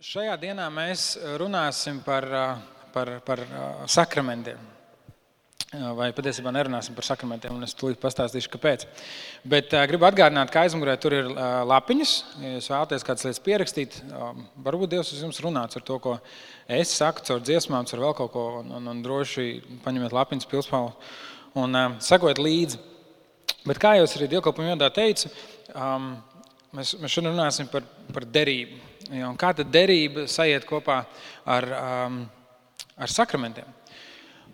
Šajā dienā mēs runāsim par, par, par sakramentiem. Vai patiesībā nerunāsim par sakramentiem, un es tūlīt pastāstīšu, kāpēc. Bet uh, gribu atgādināt, ka aizmugurē tur ir uh, lapiņas. Ja jūs vēlaties kādas lietas pierakstīt, uh, varbūt Dievs uz jums runāts ar to, ko es saku, caur dziesmām, caur vēl kaut ko, un, un, un droši paņemiet lapiņas pilspālu un uh, sakojiet līdzi. Bet kā jau es arī dievkalpojumu iedā teicu, um, mēs, mēs šodien runāsim par, par derību Ja, kā tad derība sajiet kopā ar, um, ar sakramentiem?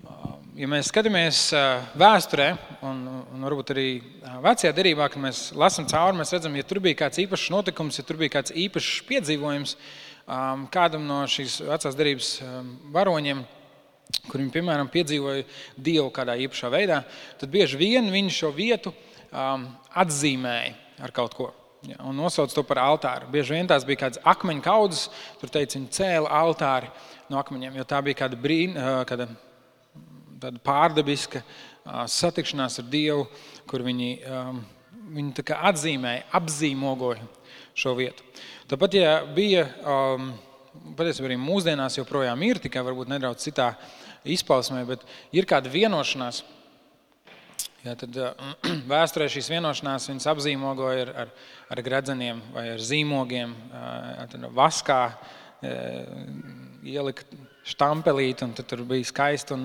Um, ja mēs skatāmies uh, vēsturē, un, un varbūt arī uh, vecajā derībā, kad mēs lasām cauri, mēs redzam, ja tur bija kāds īpašs notikums, ja tur bija kāds īpašs piedzīvojums um, kādam no šīs vecās derības um, varoņiem, kur viņi, piemēram, piedzīvoja Dievu kādā īpašā veidā, tad bieži vien viņi šo vietu um, atzīmēja ar kaut ko. Ja, un nosauc to par altāru. Bieži vien tās bija kādas akmeņu kaudzes, tur teica, viņi cēla altāri no akmeņiem, jo tā bija kāda, brīn, kāda pārdabiska satikšanās ar Dievu, kur viņi, viņi atzīmēja, apzīmogoja šo vietu. Tāpat, ja bija, patiesībā arī mūsdienās joprojām ir, tikai varbūt nedaudz citā izpausmē, bet ir kāda vienošanās, Ja, tad vēsturē šīs vienošanās viņas apzīmogoja ar, ar, ar gredzeniem vai ar zīmogiem, tad vaskā ielika štampelīti, un tur bija skaisti.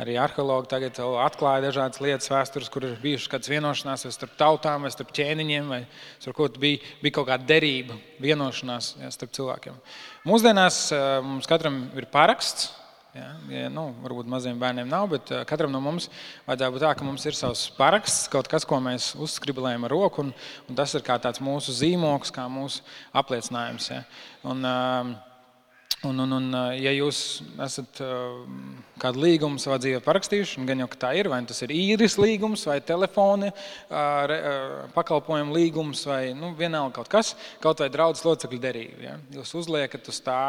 Arī arheologi tagad atklāja dažādas lietas vēstures, kur ir bijušas kādas vienošanās vai starp tautām, vai starp ķēniņiem, vai starp ko bija, bija kaut kāda derība, vienošanās ja, starp cilvēkiem. Mūsdienās mums katram ir paraksts, Ja, ja, nu, varbūt maziem bērniem nav, bet eh, katram no mums vajadzētu būt tā, ka mums ir savs paraksts, kaut kas, ko mēs uzskriblējam ar roku, un, un tas ir kā mūsu zīmoks, kā mūsu apliecinājums. Ja. Un, ehm, un, un, un, eh, ja jūs esat ehm, kādu līgumu savā dzīvē parakstījuši, gan jau tā ir, vai tas ir īres līgums, vai telefona pakalpojumu līgums, vai nu, vienalga kaut kas, kaut vai draudzes locekļu derība. Ja. Jūs uzliekat uz tā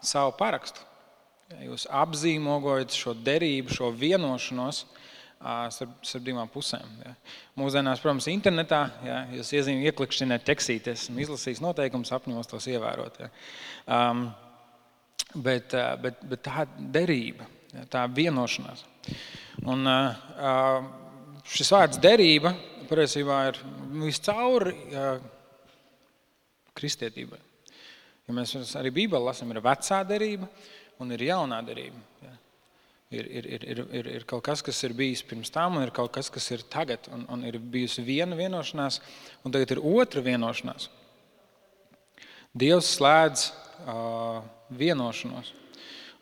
savu parakstu. Jūs apzīmogojat šo derību, šo vienošanos starp, starp divām pusēm. Ja. Mūsdienās, protams, internetā ja, jūs iezīmējat, ieklikšķināt tekstītes un izlasīs noteikumus, apņemos tos ievērot. Ja. Um, bet, bet, bet tā derība, ja, tā vienošanās. Un, uh, šis vārds derība patiesībā ir viscauri uh, kristietībai. Ja mēs arī Bībelē lasām, ir vecā derība, un ir jaunā derība. Ja. Ir, ir, ir, ir, ir, ir kaut kas, kas ir bijis pirms tam, un ir kaut kas, kas ir tagad. Un, un ir bijusi viena vienošanās, un tagad ir otra vienošanās. Dievs slēdz uh, vienošanos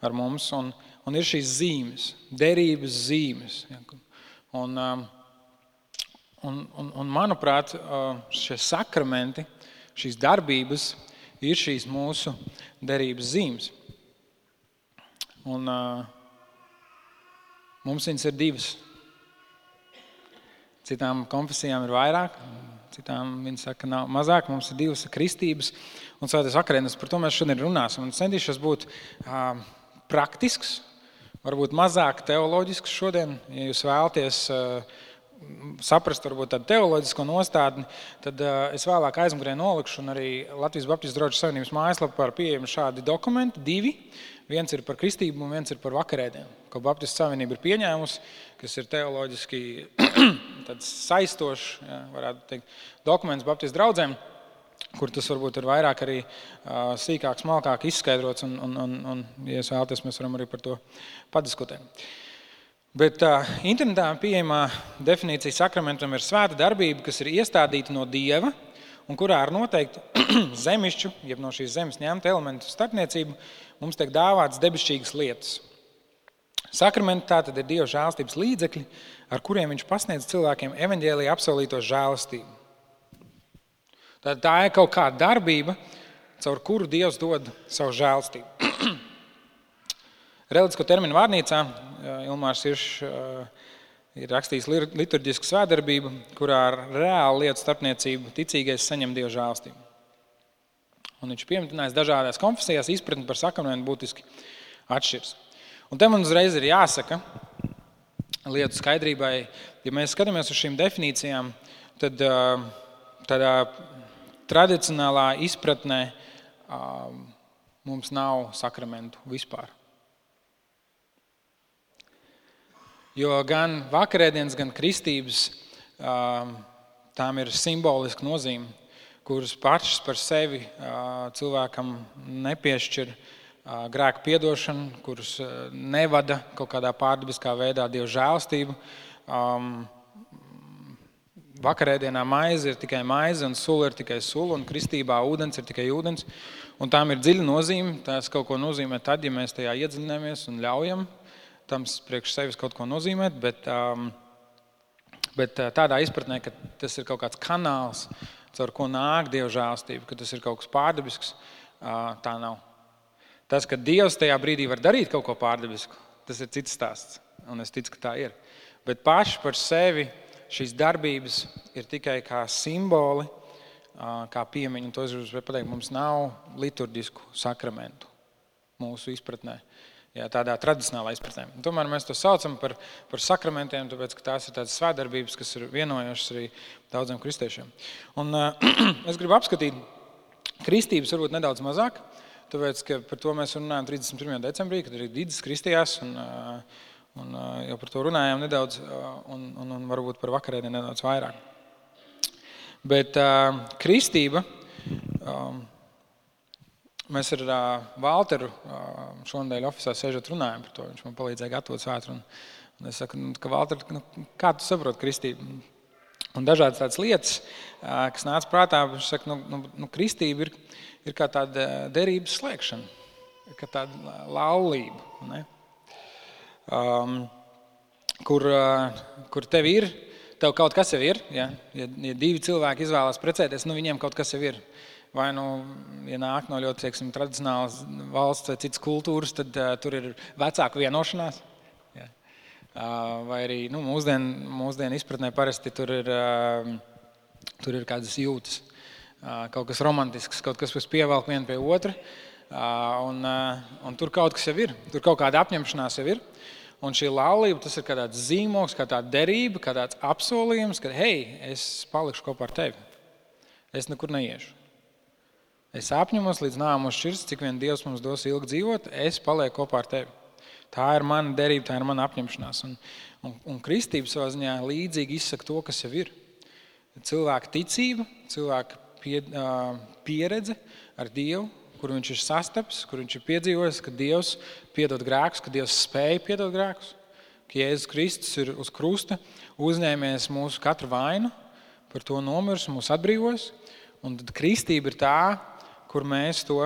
ar mums, un, un ir šīs zīmes, derības zīmes. Ja. Un, um, un, un, un, manuprāt, uh, šie sakramenti, šīs darbības ir šīs mūsu derības zīmes. Un, uh, mums viņas ir divas. Citām konfesijām ir vairāk, citām viņas saka, nav mazāk. Mums ir divas kristības un svētais vakarienes. Par to mēs šodien runāsim. Un centīšos būt uh, praktisks, varbūt mazāk teoloģisks šodien. Ja jūs vēlaties uh, saprast varbūt tādu teoloģisko nostādni, tad uh, es vēlāk aizmugurē nolikšu, un arī Latvijas Baptistu draugu savienības mājaslapā ir pieejami šādi dokumenti, divi. Viens ir par kristību, un viens ir par vakarēdienu, ko Baptistu Savienība ir pieņēmusi, kas ir teoloģiski saistošs, ja, varētu teikt, dokuments Baptistu draugiem, kur tas varbūt ir vairāk arī sīkāk, smalkāk izskaidrots, un, un, un, un ja vēlaties, mēs varam arī par to padiskutēt. Bet uh, internetā pieejamā definīcija sakramentam ir svēta darbība, kas ir iestādīta no Dieva, un kurā ar noteiktu zemišķu, jeb no šīs zemes ņemtu elementu starpniecību, mums tiek dāvāts debesšķīgas lietas. Sakramenti tā tad ir Dieva žēlstības līdzekļi, ar kuriem viņš pasniedz cilvēkiem evaņģēlīja apsolīto žēlastību. Tad tā ir kaut kāda darbība, caur kuru Dievs dod savu žēlstību. Reliģisko terminu vārnīcā Ilmārs Iršs ir rakstījis liturģisku svētdarbību, kurā ar reālu lietu starpniecību ticīgais saņem Dieva žēlstību. Un viņš pieminējis dažādās konfesijās, izpratni par sakramentu būtiski atšķiras. Un te man uzreiz ir jāsaka, lietu skaidrībai, ja mēs skatāmies uz šīm definīcijām, tad tādā tradicionālā izpratnē mums nav sakramentu vispār. Jo gan vakarēdienas, gan kristības tām ir simboliska nozīme, kuras pašas par sevi cilvēkam nepiešķir grēku piedošanu, kuras nevada kaut kādā pārdabiskā veidā dievu žēlstību. Vakarēdienā maize ir tikai maize, un sula ir tikai sula, un kristībā ūdens ir tikai ūdens. Un tām ir dziļa nozīme. Tās kaut ko nozīmē tad, ja mēs tajā iedziļināmies un ļaujam tam priekš sevis kaut ko nozīmēt. Bet, um, bet tādā izpratnē, ka tas ir kaut kāds kanāls, caur ko nāk dieva žēlstība, ka tas ir kaut kas pārdabisks, tā nav. Tas, ka Dievs tajā brīdī var darīt kaut ko pārdabisku, tas ir cits stāsts. Un es ticu, ka tā ir. Bet paši par sevi šīs darbības ir tikai kā simboli, kā piemiņa. To es gribēju pateikt, mums nav liturģisku sakramentu mūsu izpratnē. Jā, tādā tradicionālā izpratnē. Tomēr mēs to saucam par, par sakramentiem, tāpēc ka tās ir tādas svētdarbības, kas ir vienojošas arī daudziem kristiešiem. Un, es gribu apskatīt kristības varbūt nedaudz mazāk, tāpēc ka par to mēs runājam 31. decembrī, kad arī Dīdis kristījās. Un, un, jau par to runājām nedaudz, un, un, un varbūt par vakarēdienu nedaudz vairāk. Bet uh, kristība. Um, Mēs ar uh, Walteru uh, šonadēļ oficiālā sēžot runājam par to. Viņš man palīdzēja gatavot svētru. Un, un es saku, nu, ka, Walter, nu, kā tu saproti kristību? Un dažādas tādas lietas, uh, kas nāca prātā, viņš saka, nu, nu, nu, kristība ir, ir kā tāda derības slēgšana, kā tāda laulība. Ne? Um, kur, uh, kur tev ir, tev kaut kas jau ir. Ja, ja, ja divi cilvēki izvēlās precēties, nu viņiem kaut kas jau ir vai nu, ja nāk no ļoti teiksim, tradicionālas valsts vai citas kultūras, tad uh, tur ir vecāku vienošanās. Ja. Uh, vai arī nu, mūsdienu mūsdien izpratnē parasti tur ir, uh, tur ir kādas jūtas. Uh, kaut kas romantisks, kaut kas, kas pievelk vienu pie otra. Uh, un, uh, un tur kaut kas jau ir, tur kaut kāda apņemšanās jau ir. Un šī laulība tas ir kā tāds zīmogs, kā tāda derība, kā tāds apsolījums, ka, hei, es palikšu kopā ar tevi. Es nekur neiešu. Es apņemos līdz nāmos šķirs, cik vien Dievs mums dos ilgi dzīvot, es palieku kopā ar tevi. Tā ir mana derība, tā ir mana apņemšanās. Un, un, un kristība savā ziņā līdzīgi izsaka to, kas jau ir. Cilvēka ticība, cilvēka pie, pieredze ar Dievu, kur viņš ir sastapis, kur viņš ir piedzīvojis, ka Dievs piedod grēkus, ka Dievs spēja piedot grēkus, ka Jēzus Kristus ir uz krusta uzņēmies mūsu katru vainu, par to nomirs, mūs atbrīvojis. Un tad kristība ir tā, kur mēs to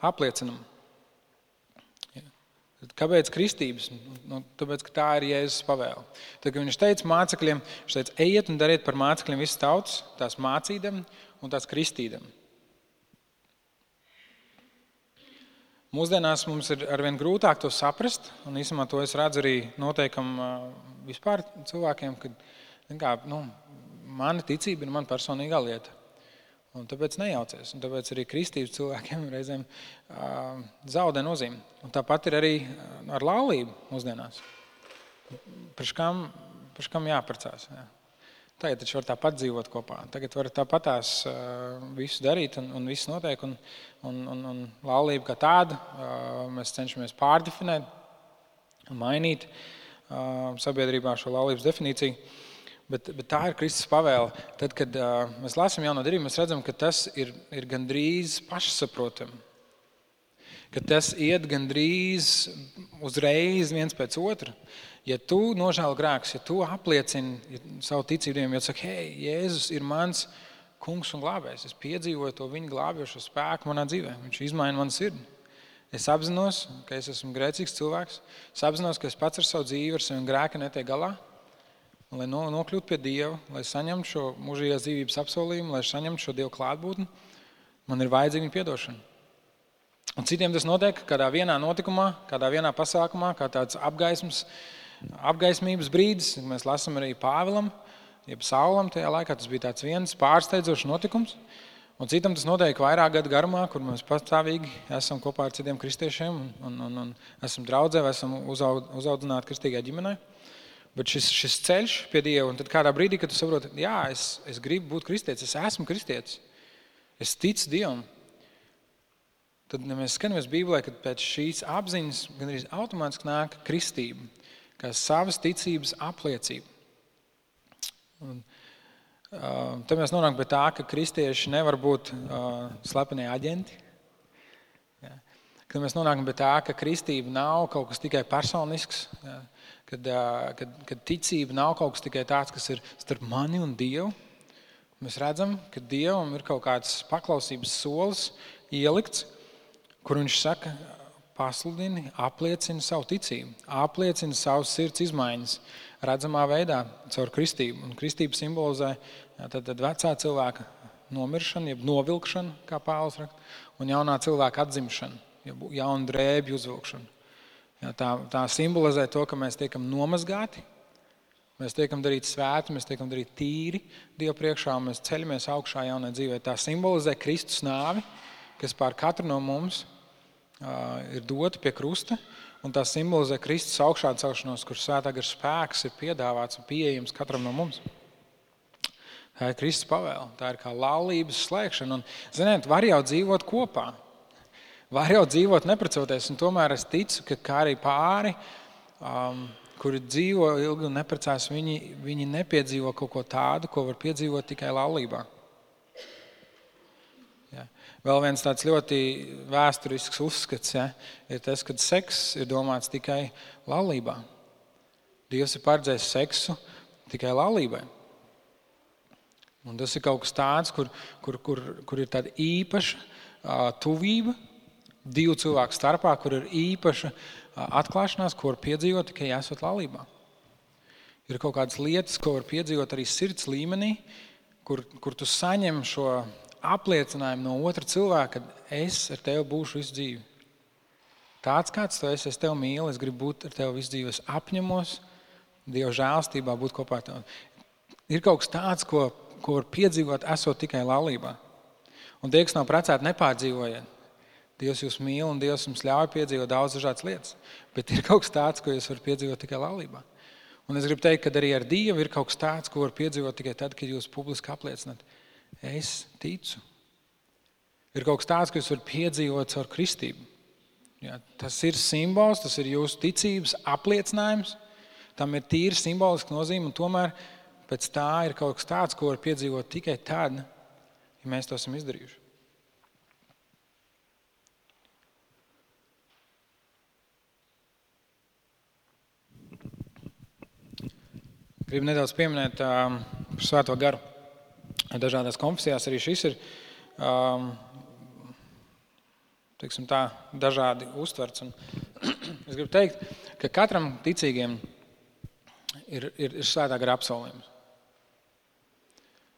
apliecinām. Kāpēc kristības? Nu, tāpēc, ka tā ir Jēzus pavēle. Tad, viņš teica mācekļiem, viņš teica, ejiet un dariet par mācekļiem visas tautas, tās mācīdam un tās kristīdam. Mūsdienās mums ir arvien grūtāk to saprast, un īstenībā to es redzu arī noteikam vispār cilvēkiem, ka kā, nu, mana ticība ir mana personīgā lieta. Un tāpēc nejaucies. Un tāpēc arī kristības cilvēkiem reizēm uh, zaudē nozīmi. Un tāpat ir arī ar laulību mūsdienās. Par kam, par kam jāprecās? Jā. Tagad taču var tāpat dzīvot kopā. Tagad var tāpatās uh, visu darīt un, un viss notiek. Un, un, un, un laulība kā tāda uh, mēs cenšamies pārdefinēt, mainīt uh, sabiedrībā šo laulības definīciju. Bet, bet tā ir Kristus pavēle. Tad, kad uh, mēs lasām jauno derību, mēs redzam, ka tas ir, ir gandrīz pašsaprotami. Ka tas iet gandrīz uzreiz viens pēc otra. Ja tu nožēlo grēkus, ja tu apliecini savu ticību, ja saki, hei, Jēzus ir mans kungs un glābējs, es piedzīvoju to viņa glābjošo spēku manā dzīvē. Viņš izmaina manu sirdi. Es apzinos, ka es esmu grēcīgs cilvēks. Es apzinos, ka es pats ar savu dzīvi, ar saviem grēkiem netiek galā lai nokļūtu pie Dieva, lai saņemtu šo mūžīgās dzīvības apsolījumu, lai saņemtu šo Dieva klātbūtni, man ir vajadzīga viņa atdošana. Un citiem tas notiek kādā vienā notikumā, kādā vienā pasākumā, kā tāds apgaismas, apgaismības brīdis. Mēs lasām arī Pāvilam, jeb Saulam tajā laikā. Tas bija tāds viens pārsteidzošs notikums. Un citam tas notiek vairāk gadu garumā, kur mēs pastāvīgi esam kopā ar citiem kristiešiem un, un, un, un esam draudzē, esam uzaud, uzaudzināti kristīgā ģimenei. Bet šis, šis ceļš pie Dieva, un tad kādā brīdī, kad tu saproti, jā, es, es gribu būt kristietis, es esmu kristietis, es ticu Dievam, tad ja mēs skatāmies Bībelē, kad pēc šīs apziņas gandrīz automātiski nāk kristība, kā savas ticības apliecība. Un, uh, tad mēs nonākam pie tā, ka kristieši nevar būt uh, slepeni aģenti. Ja. Kad mēs nonākam pie tā, ka kristība nav kaut kas tikai personisks, ja. uh, kad, kad ticība nav kaut kas tikai tāds, kas ir starp mani un Dievu. Mēs redzam, ka Dievam ir kaut kāds paklausības solis ielikts, kur viņš saka, pasludini, apliecini savu ticību, apliecini savus sirds izmaiņas redzamā veidā, caur kristību. Un kristība simbolizē tad, tad vecā cilvēka nomiršanu, jeb novilkšanu, kā Pāvils raksta, un jaunā cilvēka atzimšanu, jeb jaunu drēbju uzvilkšanu. Jā, tā, tā simbolizē to, ka mēs tiekam nomazgāti, mēs tiekam darīt svēti, mēs tiekam darīt tīri Dieva priekšā, un mēs ceļamies augšā jaunai dzīvē. Tā simbolizē Kristus nāvi, kas pār katru no mums uh, ir dota pie krusta. Un tā simbolizē Kristus augšā celšanos, kur svētā gara spēks ir piedāvāts un pieejams katram no mums. Tā ir Kristus pavēle, tā ir kā laulības slēgšana. Un, ziniet, var jau dzīvot kopā, var jau dzīvot neprecoties. Tomēr es ticu, ka kā arī pāri, um, kuri dzīvo ilgi un neprecās, viņi, viņi nepiedzīvo kaut ko tādu, ko var piedzīvot tikai laulībā. Vēl viens tāds ļoti vēsturisks uzskats ja, ir tas, ka seks ir domāts tikai laulībā. Dievs ir paredzējis seksu tikai laulībai. Un tas ir kaut kas tāds, kur, kur, kur, kur ir tāda īpaša uh, tuvība divu cilvēku starpā, kur ir īpaša atklāšanās, ko var piedzīvot tikai esot laulībā. Ir kaut kādas lietas, ko var piedzīvot arī sirds līmenī, kur, kur tu saņem šo apliecinājumu no otra cilvēka, ka es ar tevi būšu visu dzīvi. Tāds kāds tu esi, es tevi mīlu, es gribu būt ar tevi visu dzīvi. Es apņemos Dieva žēlstībā būt kopā ar tevi. Ir kaut kas tāds, ko, ko var piedzīvot, esot tikai laulībā. Un tie, kas nav precēti, nepārdzīvojiet. Dievs jūs mīl un Dievs jums ļauj piedzīvot daudz dažādas lietas. Bet ir kaut kas tāds, ko jūs varat piedzīvot tikai laulībā. Un es gribu teikt, ka arī ar Dievu ir kaut kas tāds, ko var piedzīvot tikai tad, kad jūs publiski apliecināt, es ticu. Ir kaut kas tāds, kas var piedzīvot caur kristību. Ja, tas ir simbols, tas ir jūsu ticības apliecinājums. Tam ir tīra simboliska nozīme, un tomēr pēc tā ir kaut kas tāds, ko var piedzīvot tikai tad, ja mēs to esam izdarījuši. Gribu nedaudz pieminēt uh, par Svēto garu dažādās konfesijās arī šis ir um, tā, dažādi uztverts. Un es gribu teikt, ka katram ticīgiem ir, ir, ir svētā gara apsolījums.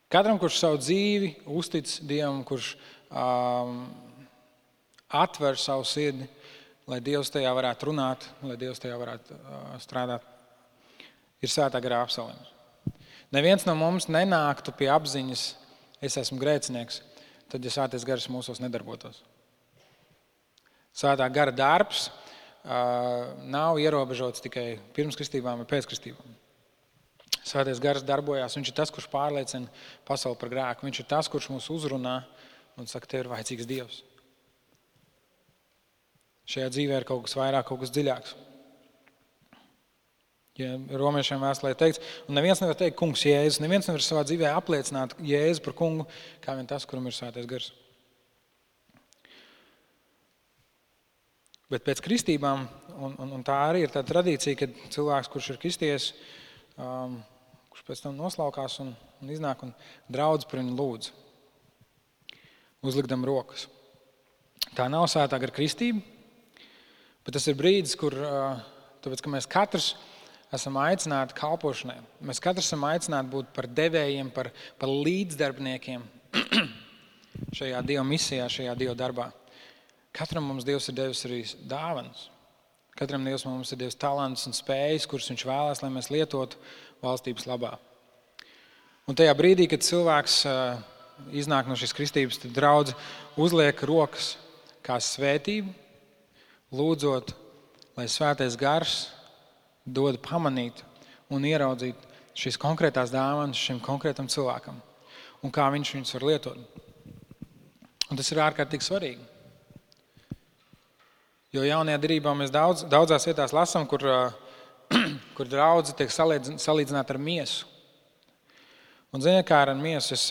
Katram, kurš savu dzīvi uztic Dievam, kurš um, atver savu sirdi, lai Dievs tajā varētu runāt, lai Dievs tajā varētu uh, strādāt, ir svētā gara apsolījums. Neviens no mums nenāktu pie apziņas, es esmu grēcinieks, tad, ja svētais gars mūsos nedarbotos. Svētā gara darbs uh, nav ierobežots tikai pirms kristībām vai pēc kristībām. Svētais gars darbojās. Viņš ir tas, kurš pārliecina pasauli par grēku. Viņš ir tas, kurš mūs uzrunā un saka, tev ir vajadzīgs Dievs. Šajā dzīvē ir kaut kas vairāk, kaut kas dziļāks. Ja romiešiem vēstulē teikts, un neviens nevar teikt, kungs, Jēzus. Neviens nevar savā dzīvē apliecināt Jēzu par kungu, kā vien tas, kuram ir svētais gars. Bet pēc kristībām, un, un, un tā arī ir tā tradīcija, ka cilvēks, kurš ir kristies, um, kurš pēc tam noslaukās un, un iznāk un draudz par viņu lūdzu, uzlikdam rokas. Tā nav svētā gara kristība, bet tas ir brīdis, kur, uh, tāpēc, ka mēs katrs esam esam aicināti kalpošanai. Mēs katrs esam aicināti būt par devējiem, par, par līdzdarbiniekiem šajā Dieva misijā, šajā Dieva darbā. Katram mums Dievs ir devis arī dāvanas. Katram Dievs mums ir devis talants un spējas, kuras Viņš vēlās, lai mēs lietotu valstības labā. Un tajā brīdī, kad cilvēks iznāk no šīs kristības, tad draudz uzliek rokas kā svētību, lūdzot, lai svētais gars dod pamanīt un ieraudzīt šīs konkrētās dāvanas šim konkrētam cilvēkam un kā viņš viņus var lietot. Un tas ir ārkārtīgi svarīgi. Jo jaunajā darbā mēs daudz, daudzās vietās lasām, kur, kur draudzene tiek salīdzināta ar miesu. Un, ziniet, kā ar miesu es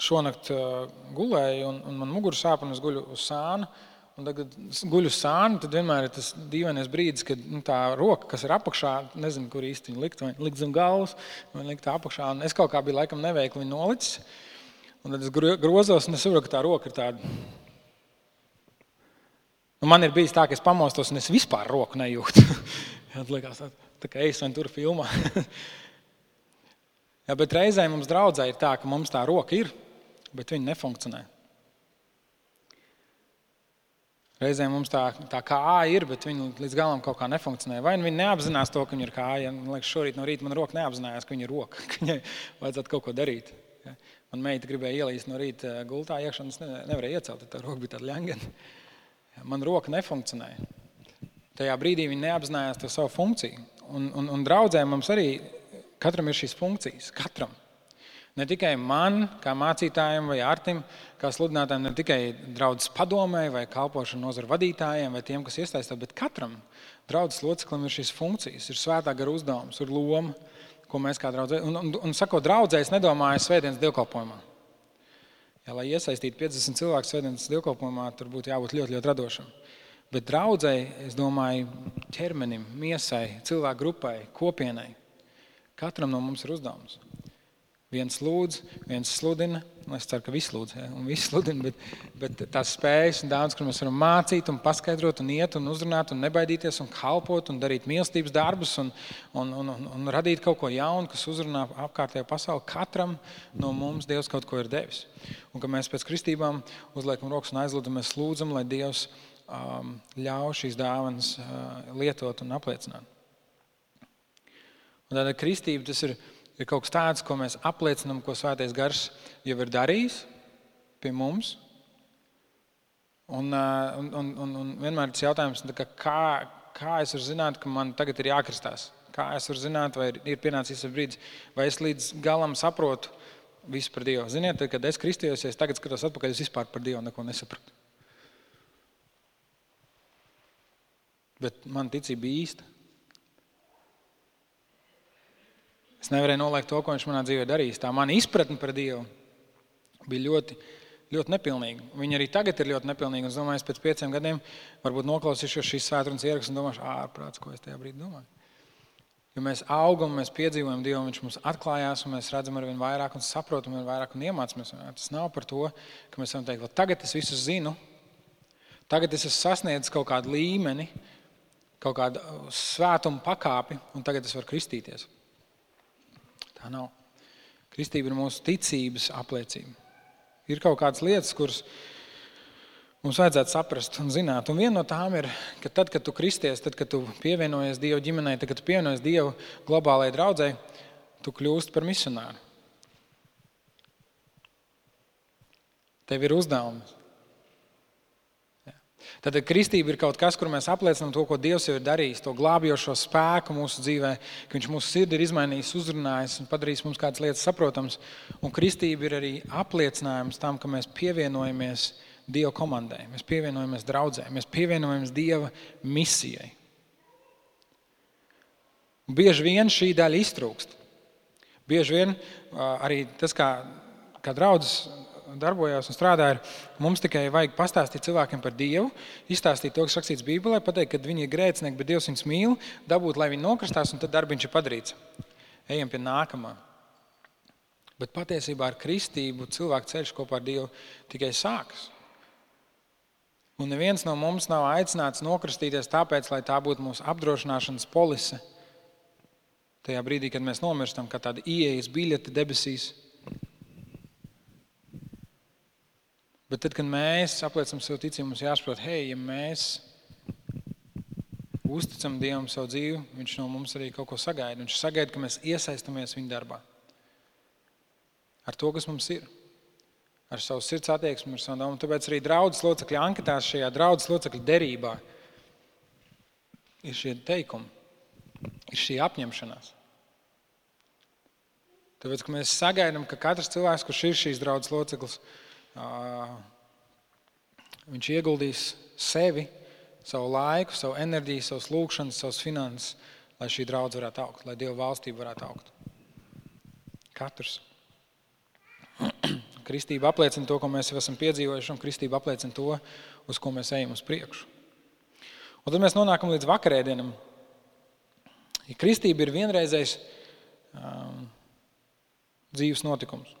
šonakt gulēju, un, un man muguras sāp, un es guļu uz sāna. Un tad, kad guļu uz sāna, tad vienmēr ir tas dīvainais brīdis, kad nu, tā roka, kas ir apakšā, nezinu, kur īsti viņa likt, vai likt zem galvas, vai likt apakšā. Un es kaut kā biju laikam neveikli viņu nolicis. Un tad es grozos, un es saprotu, ka tā roka ir tāda. Nu, man ir bijis tā, ka es pamostos, un es vispār roku nejūtu. Tas liekas, tā, tā kā eju tur filmā. Jā, bet reizē mums draudzē ir tā, ka mums tā roka ir, bet viņa nefunkcionē. Reizēm mums tā, tā kāja ir, bet viņa līdz galam kaut kā nefunkcionē. Vai nu viņi neapzinās to, ka viņa ir kāja. Man liekas, šorīt no rīta man roka neapzinājās, ka viņa ir roka, ka viņai vajadzētu kaut ko darīt. Ja? Man meita gribēja ielīst no rīta gultā iekšā, un es nevarēju iecelt, tā roka bija tāda ļangana. Ja? Man roka nefunkcionēja. Tajā brīdī viņa neapzinājās to savu funkciju. Un, un, un draudzēm mums arī katram ir šīs funkcijas. Katram. Ne tikai man, kā mācītājiem vai artim, kā sludinātājiem, ne tikai draudzes padomē vai kalpošanu nozaru vadītājiem vai tiem, kas iesaistās, bet katram draudzes loceklim ir šīs funkcijas, ir svētā gara uzdevums, ir loma, ko mēs kā draudzē. Un, un, un sakot, draudzē, es nedomāju svētdienas dievkalpojumā. Ja, lai iesaistītu 50 cilvēku svētdienas dievkalpojumā, tur būtu jābūt ļoti, ļoti radošam. Bet draudzē, es domāju, ķermenim, miesai, cilvēku grupai, kopienai. Katram no mums ir uzdevums. Viens lūdz, viens sludina. Nu, es ceru, ka visi lūdz, ja, un visi sludina, bet, bet tās spējas un daudz, kur mēs varam mācīt, un paskaidrot, un iet, un uzrunāt, un nebaidīties, un kalpot, un darīt mīlestības darbus, un, un, un, un, un radīt kaut ko jaunu, kas uzrunā apkārtējo pasauli. Katram no mums Dievs kaut ko ir devis. Un kad mēs pēc kristībām uzliekam rokas un aizlūdzam, mēs lūdzam, lai Dievs um, ļauj šīs dāvanas uh, lietot un apliecināt. Un tāda kristība tas ir ir kaut kas tāds, ko mēs apliecinām, ko Svētais Gars jau ir darījis pie mums. Un, un, un, un, un vienmēr tas jautājums, kā, kā es varu zināt, ka man tagad ir jākristās? Kā es varu zināt, vai ir pienācis tas brīdis, vai es līdz galam saprotu visu par Dievu? Ziniet, tad, kad es kristījos, es tagad skatos atpakaļ, es vispār par Dievu neko nesapratu. Bet man ticība bija īsta. Es nevarēju noliekt to, ko viņš manā dzīvē darījis. Tā mana izpratne par Dievu bija ļoti, ļoti nepilnīga. Viņa arī tagad ir ļoti nepilnīga. Es domāju, ka pēc pieciem gadiem varbūt noklausīšos šīs svētdienas ierakstus un domāšu, ārprāts, ko es tajā brīdī domāju. Jo mēs augam, mēs piedzīvojam Dievu, Viņš mums atklājās, un mēs redzam ar vien vairāk, un saprotam ar vien vairāk, un iemācāmies. Tas nav par to, ka mēs varam teikt, tagad es visu zinu, tagad es esmu sasniedzis kaut kādu līmeni, kaut kādu svētumu pakāpi, un tagad es varu kristīties. Tā nav. Kristība ir mūsu ticības apliecība. Ir kaut kādas lietas, kuras mums vajadzētu saprast un zināt. Un viena no tām ir, ka tad, kad tu kristies, tad, kad tu pievienojies Dieva ģimenei, tad, kad tu pievienojies Dieva globālajai draudzē, tu kļūsti par misionāru. Tev ir uzdevums Tad kristība ir kaut kas, kur mēs apliecinām to, ko Dievs jau ir darījis, to glābjošo spēku mūsu dzīvē, ka Viņš mūsu sirdi ir izmainījis, uzrunājis un padarījis mums kādas lietas saprotamas. Un kristība ir arī apliecinājums tam, ka mēs pievienojamies Dieva komandai, mēs pievienojamies draudzē, mēs pievienojamies Dieva misijai. Un bieži vien šī daļa iztrūkst. Bieži vien arī tas, kā, kā draudzes darbojās un strādāja, mums tikai vajag pastāstīt cilvēkiem par Dievu, izstāstīt to, kas rakstīts Bībelē, pateikt, ka viņi ir grēcinieki, bet Dievs viņus mīl, dabūt, lai viņi nokristās, un tad darbiņš ir padarīts. Ejam pie nākamā. Bet patiesībā ar kristību cilvēku ceļš kopā ar Dievu tikai sākas. Un neviens no mums nav aicināts nokristīties tāpēc, lai tā būtu mūsu apdrošināšanas polise. Tajā brīdī, kad mēs nomirstam, kā tāda ieejas biļete debesīs, Bet tad, kad mēs apliecinām savu ticību, mums jāsaprot, hei, ja mēs uzticam Dievam savu dzīvi, Viņš no mums arī kaut ko sagaida. Viņš sagaida, ka mēs iesaistamies Viņa darbā. Ar to, kas mums ir. Ar savu sirds attieksmi, ar savu domu. Tāpēc arī draudzes locekļu anketās šajā draudzes locekļu derībā ir šie teikumi, ir šī apņemšanās. Tāpēc mēs sagaidām, ka katrs cilvēks, kurš ir šīs draudzes loceklis, viņš ieguldīs sevi, savu laiku, savu enerģiju, savus lūgšanas, savus finanses, lai šī draudzība varētu augt, lai Dieva valstība varētu augt. Katrs. Kristība apliecina to, ko mēs jau esam piedzīvojuši, un kristība apliecina to, uz ko mēs ejam uz priekšu. Un tad mēs nonākam līdz vakarēdienam. Ja kristība ir vienreizējs um, dzīves notikums.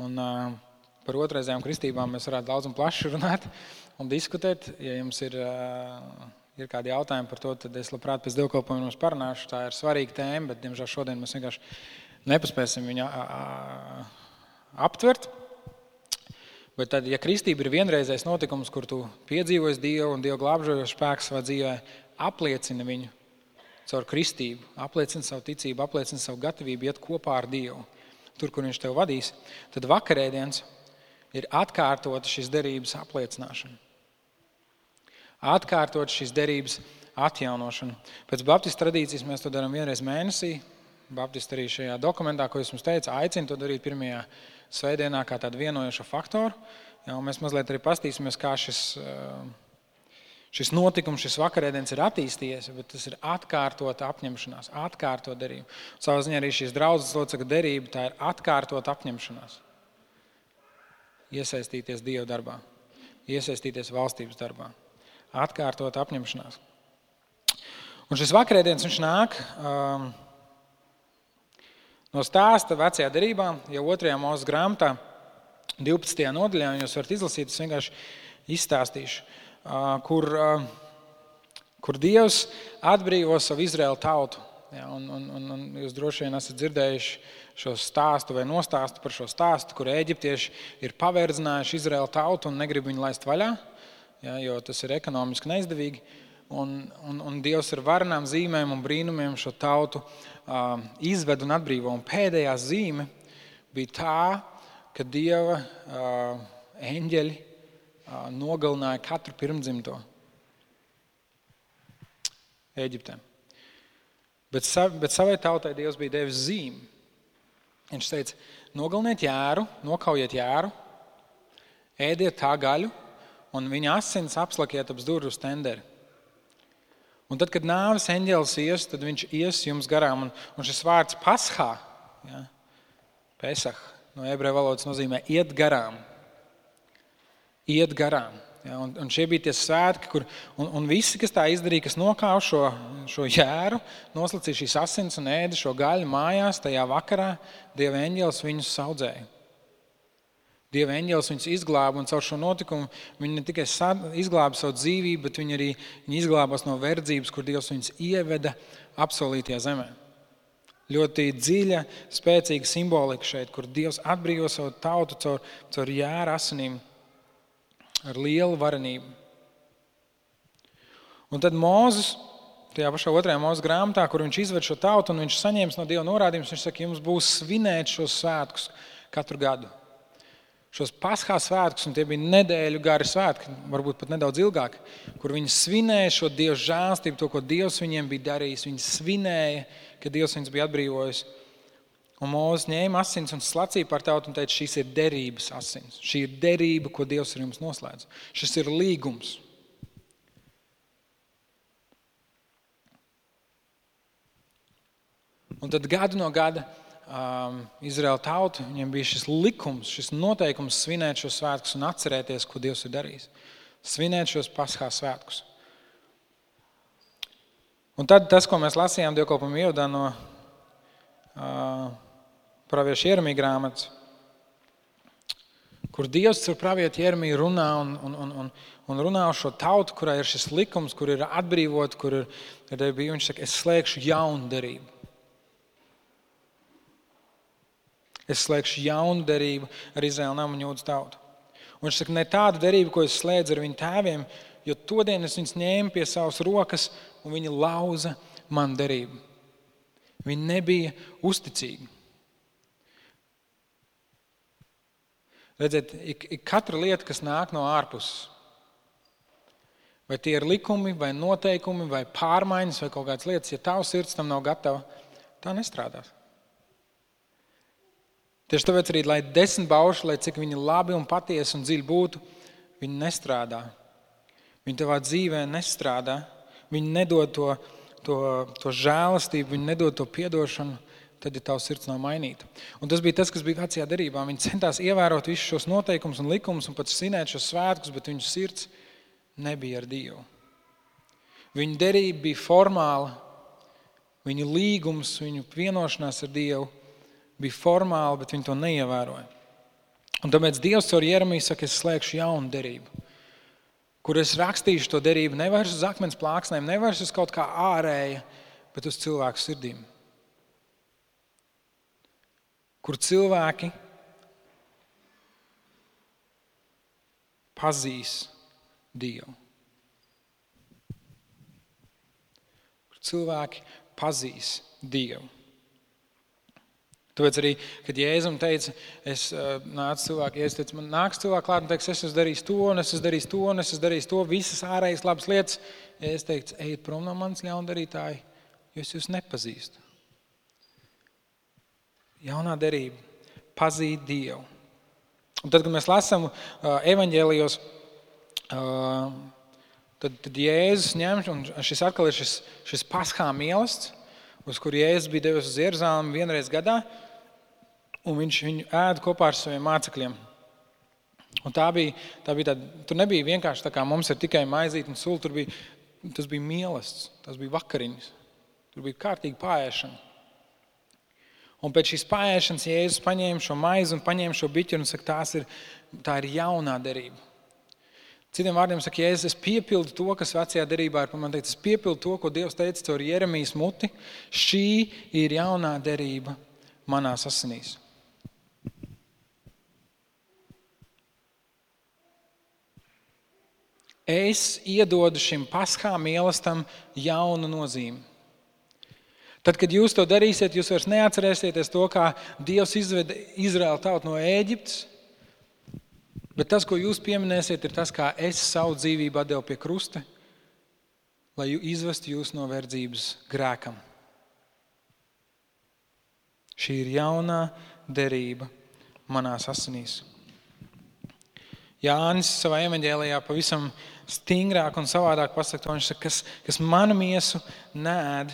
Un, uh, par otrreizējām kristībām mēs varētu daudz un plaši runāt un diskutēt. Ja jums ir, uh, ir kādi jautājumi par to, tad es labprāt pēc dievkalpojuma jums parunāšu. Tā ir svarīga tēma, bet, diemžēl, šodien mēs vienkārši nepaspēsim viņu aptvert. Bet tad, ja kristība ir vienreizējs notikums, kur tu piedzīvoji Dievu un Dieva glābžojošu spēku savā dzīvē, apliecina viņu caur kristību, apliecina savu ticību, apliecina savu gatavību iet kopā ar Dievu, tur, kur Viņš tev vadīs, tad vakarēdienas ir atkārtot šīs derības apliecināšana. Atkārtot šīs derības atjaunošanu. Pēc Baptistu tradīcijas mēs to darām vienreiz mēnesī. Baptisti arī šajā dokumentā, ko es jums teicu, aicina to darīt pirmajā svētdienā kā tādu vienojošu faktoru. Ja, mēs mazliet arī pastīsimies, kā šis, eh, šis notikums, šis vakarēdienas ir attīstījies, bet tas ir atkārtota apņemšanās, atkārtot derību. Savā ziņā arī šīs draudzes locekļu derība, tā ir atkārtot apņemšanās. Iesaistīties Dieva darbā, iesaistīties valstības darbā, atkārtot apņemšanās. Un šis vakarēdienas viņš nāk. Um, No stāsta vecajā derībā, jau otrajā mūža grāmatā, 12. nodaļā, jūs varat izlasīt, es vienkārši izstāstīšu, kur, kur Dievs atbrīvo savu Izraēlu tautu. Ja, un, un, un, un jūs droši vien esat dzirdējuši šo stāstu vai nostāstu par šo stāstu, kur eģiptieši ir pavērdzinājuši Izraēlu tautu un negrib viņu laist vaļā, ja, jo tas ir ekonomiski neizdevīgi. Un, un, un Dievs ar varenām zīmēm un brīnumiem šo tautu uh, izved un atbrīvo. Un pēdējā zīme bija tā, ka Dieva uh, eņģeļi nogalināja katru pirmdzimto Eģiptē. Bet, bet savai tautai Dievs bija devis zīmi. Viņš teica, nogaliniet jēru, nokaujiet jēru, ēdiet tā gaļu, un viņa asins apslakiet ap durvju stenderi. Un tad, kad nāves eņģēlis ies, tad viņš ies jums garām. Un, un šis vārds paskā, ja, pesach, no ebreju valodas nozīmē iet garām. Iet garām. Ja, un, un šie bija tie svētki, kur un, un visi, kas tā izdarīja, kas nokāva šo, šo jēru, noslacīja šīs asins un ēda šo gaļu mājās, tajā vakarā Dieva eņģēlis viņus audzēja. Dieva eņģēlis viņus izglāba, un caur šo notikumu viņi ne tikai izglāba savu dzīvību, bet viņi arī viņi izglābās no verdzības, kur Dievs viņus ieveda apsolītajā zemē. Ļoti dziļa, spēcīga simbolika šeit, kur Dievs atbrīvo savu tautu caur, caur jēra asinīm ar lielu varenību. Un tad Mozus, tajā pašā otrajā mūža grāmatā, kur viņš izved šo tautu un viņš saņēma no Dieva norādījumus, viņš saka, jums būs svinēt šos svētkus katru gadu šos paskā svētkus, un tie bija nedēļu gari svētki, varbūt pat nedaudz ilgāki, kur viņi svinēja šo Dieva žēlstību, to, ko Dievs viņiem bija darījis. Viņi svinēja, ka Dievs viņus bija atbrīvojis. Un Mozus ņēma asins un slacīja par tautu un teica, šīs ir derības asins. Šī ir derība, ko Dievs ar jums noslēdz. Šis ir līgums. Un tad gadu no gada um, Izraēla tauta, viņiem bija šis likums, šis noteikums svinēt šos svētkus un atcerēties, ko Dievs ir darījis. Svinēt šos paskā svētkus. Un tad tas, ko mēs lasījām dievkalpojumu ievadā no uh, pravieša iermī grāmatas, kur Dievs ar pravietu iermī runā un, un, un, un, un runā uz šo tautu, kurai ir šis likums, kur ir atbrīvot, kur ir, ir bija, viņš saka, es slēgšu jaunu derību. Es slēgšu jaunu derību ar Izraēlu namu un jūdas tautu. Un viņš saka, ne tādu derību, ko es slēdzu ar viņu tēviem, jo todien es viņus ņēmu pie savas rokas un viņi lauza man derību. Viņi nebija uzticīgi. Redziet, ik, ik katra lieta, kas nāk no ārpuses, vai tie ir likumi, vai noteikumi, vai pārmaiņas, vai kaut kādas lietas, ja tavs sirds tam nav gatava, tā nestrādās. Tieši tāpēc arī, lai desmit bauši, lai cik viņi labi un patiesi un dziļi būtu, viņi nestrādā. Viņi tavā dzīvē nestrādā. Viņi nedod to, to, to žēlastību, viņi nedod to atdošanu. Tad, ja tavs sirds nav mainīta. Un tas bija tas, kas bija vecajā darbā. Viņi centās ievērot visus šos noteikumus un likumus un pat svinēt šos svētkus, bet viņu sirds nebija ar Dievu. Viņa derība bija formāla, viņu līgums, viņu vienošanās ar Dievu bija formāla, bet viņi to neievēroja. Un tāpēc Dievs caur Jeremiju saka, es slēgšu jaunu derību, kur es rakstīšu to derību nevis uz akmens plāksnēm, nevis uz kaut kā ārēja, bet uz cilvēku sirdīm. Kur cilvēki pazīs Dievu. Kur cilvēki pazīs Dievu. Tāpēc arī, kad Jēzus teica, es uh, nācu cilvēku, Jēzus teica, man nāks cilvēks klāt un teiks, es esmu darījis to, un es esmu darījis to, un es esmu darījis to, visas ārējas labas lietas. Es teiktu, ejiet prom no manas ļaundarītāji, jo es jūs nepazīstu. Jaunā derība pazīt Dievu. Un tad, kad mēs lasām uh, evaņģēlijos, uh, tad, tad Jēzus ņem, un šis atkal ir šis, šis paskā mīlestības uz kuru Jēzus bija devis uz Jeruzalemi vienreiz gadā, un viņš viņu ēda kopā ar saviem mācekļiem. Un tā bija, tā bija tāda, tur nebija vienkārši tā kā mums ir tikai maizīt un sula, bija, tas bija mīlestības, tas bija vakariņas, tur bija kārtīgi pāriešana. Un pēc šīs pāriešanas Jēzus paņēma šo maizi un paņēma šo biķu un saka, ir, tā ir jaunā derība. Citiem vārdiem sakot, ja es piepildu to, kas vecajā derībā ir pamanīts, es piepildu to, ko Dievs teica caur Jeremijas muti. Šī ir jaunā derība manās asinīs. Es iedodu šim paskā mīlestam jaunu nozīmi. Tad, kad jūs to darīsiet, jūs vairs neatcerēsieties to, kā Dievs izveda Izraēlu tautu no Ēģiptes Bet tas, ko jūs pieminēsiet, ir tas, kā es savu dzīvību devu pie krusta, lai izvestu jūs no verdzības grēkam. Šī ir jaunā derība manās asinīs. Jānis savā evanģēlijā pavisam stingrāk un savādāk pasakā to. Viņš saka, kas, kas manu miesu nēd,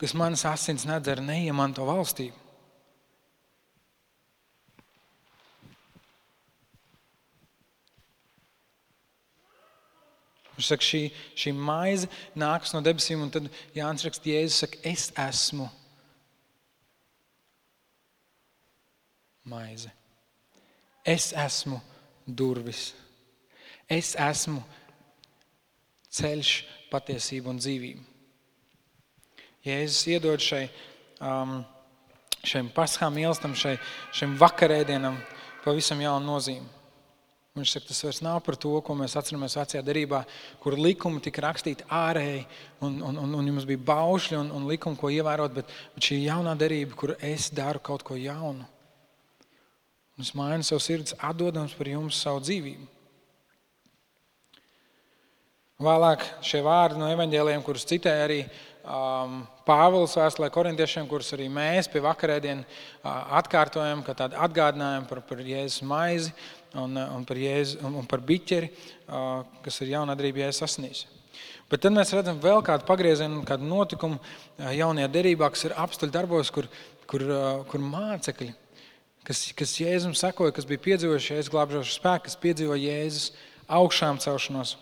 kas manas asins nedzer, neiemanto valstību. Viņš saka, šī, šī maize nākas no debesīm, un tad Jānis raksta, Jēzus saka, es esmu maize. Es esmu durvis. Es esmu ceļš, patiesība un dzīvība. Jēzus iedod šai, um, šiem paskām mīlestam, šai, šim vakarēdienam pavisam jaunu nozīmi. Viņš saka, tas vairs nav par to, ko mēs atceramies vecajā darbā, kur likumi tika rakstīti ārēji, un, un, un, un jums bija baušļi un, un likumi, ko ievērot, bet, bet šī jaunā darbība, kur es daru kaut ko jaunu. Un es mainu savu sirds, atdodams par jums savu dzīvību. Vēlāk šie vārdi no evaņģēliem, kurus citēja arī um, Pāvils vēstulē korintiešiem, kurus arī mēs pie vakarēdienas uh, atkārtojam, kā tādu atgādinājumu par, par Jēzus maizi un, uh, un, par, Jēzu, un, un par biķeri, uh, kas ir jaunā darība Jēzus sasnīs. Bet tad mēs redzam vēl kādu pagriezienu, kādu notikumu uh, jaunajā derībā, kas ir apstuļu darbos, kur, kur, kur mācekļi, kas, kas Jēzum sekoja, kas bija piedzīvojuši Jēzus glābšanas spēku, kas piedzīvoja Jēzus augšām celšanos,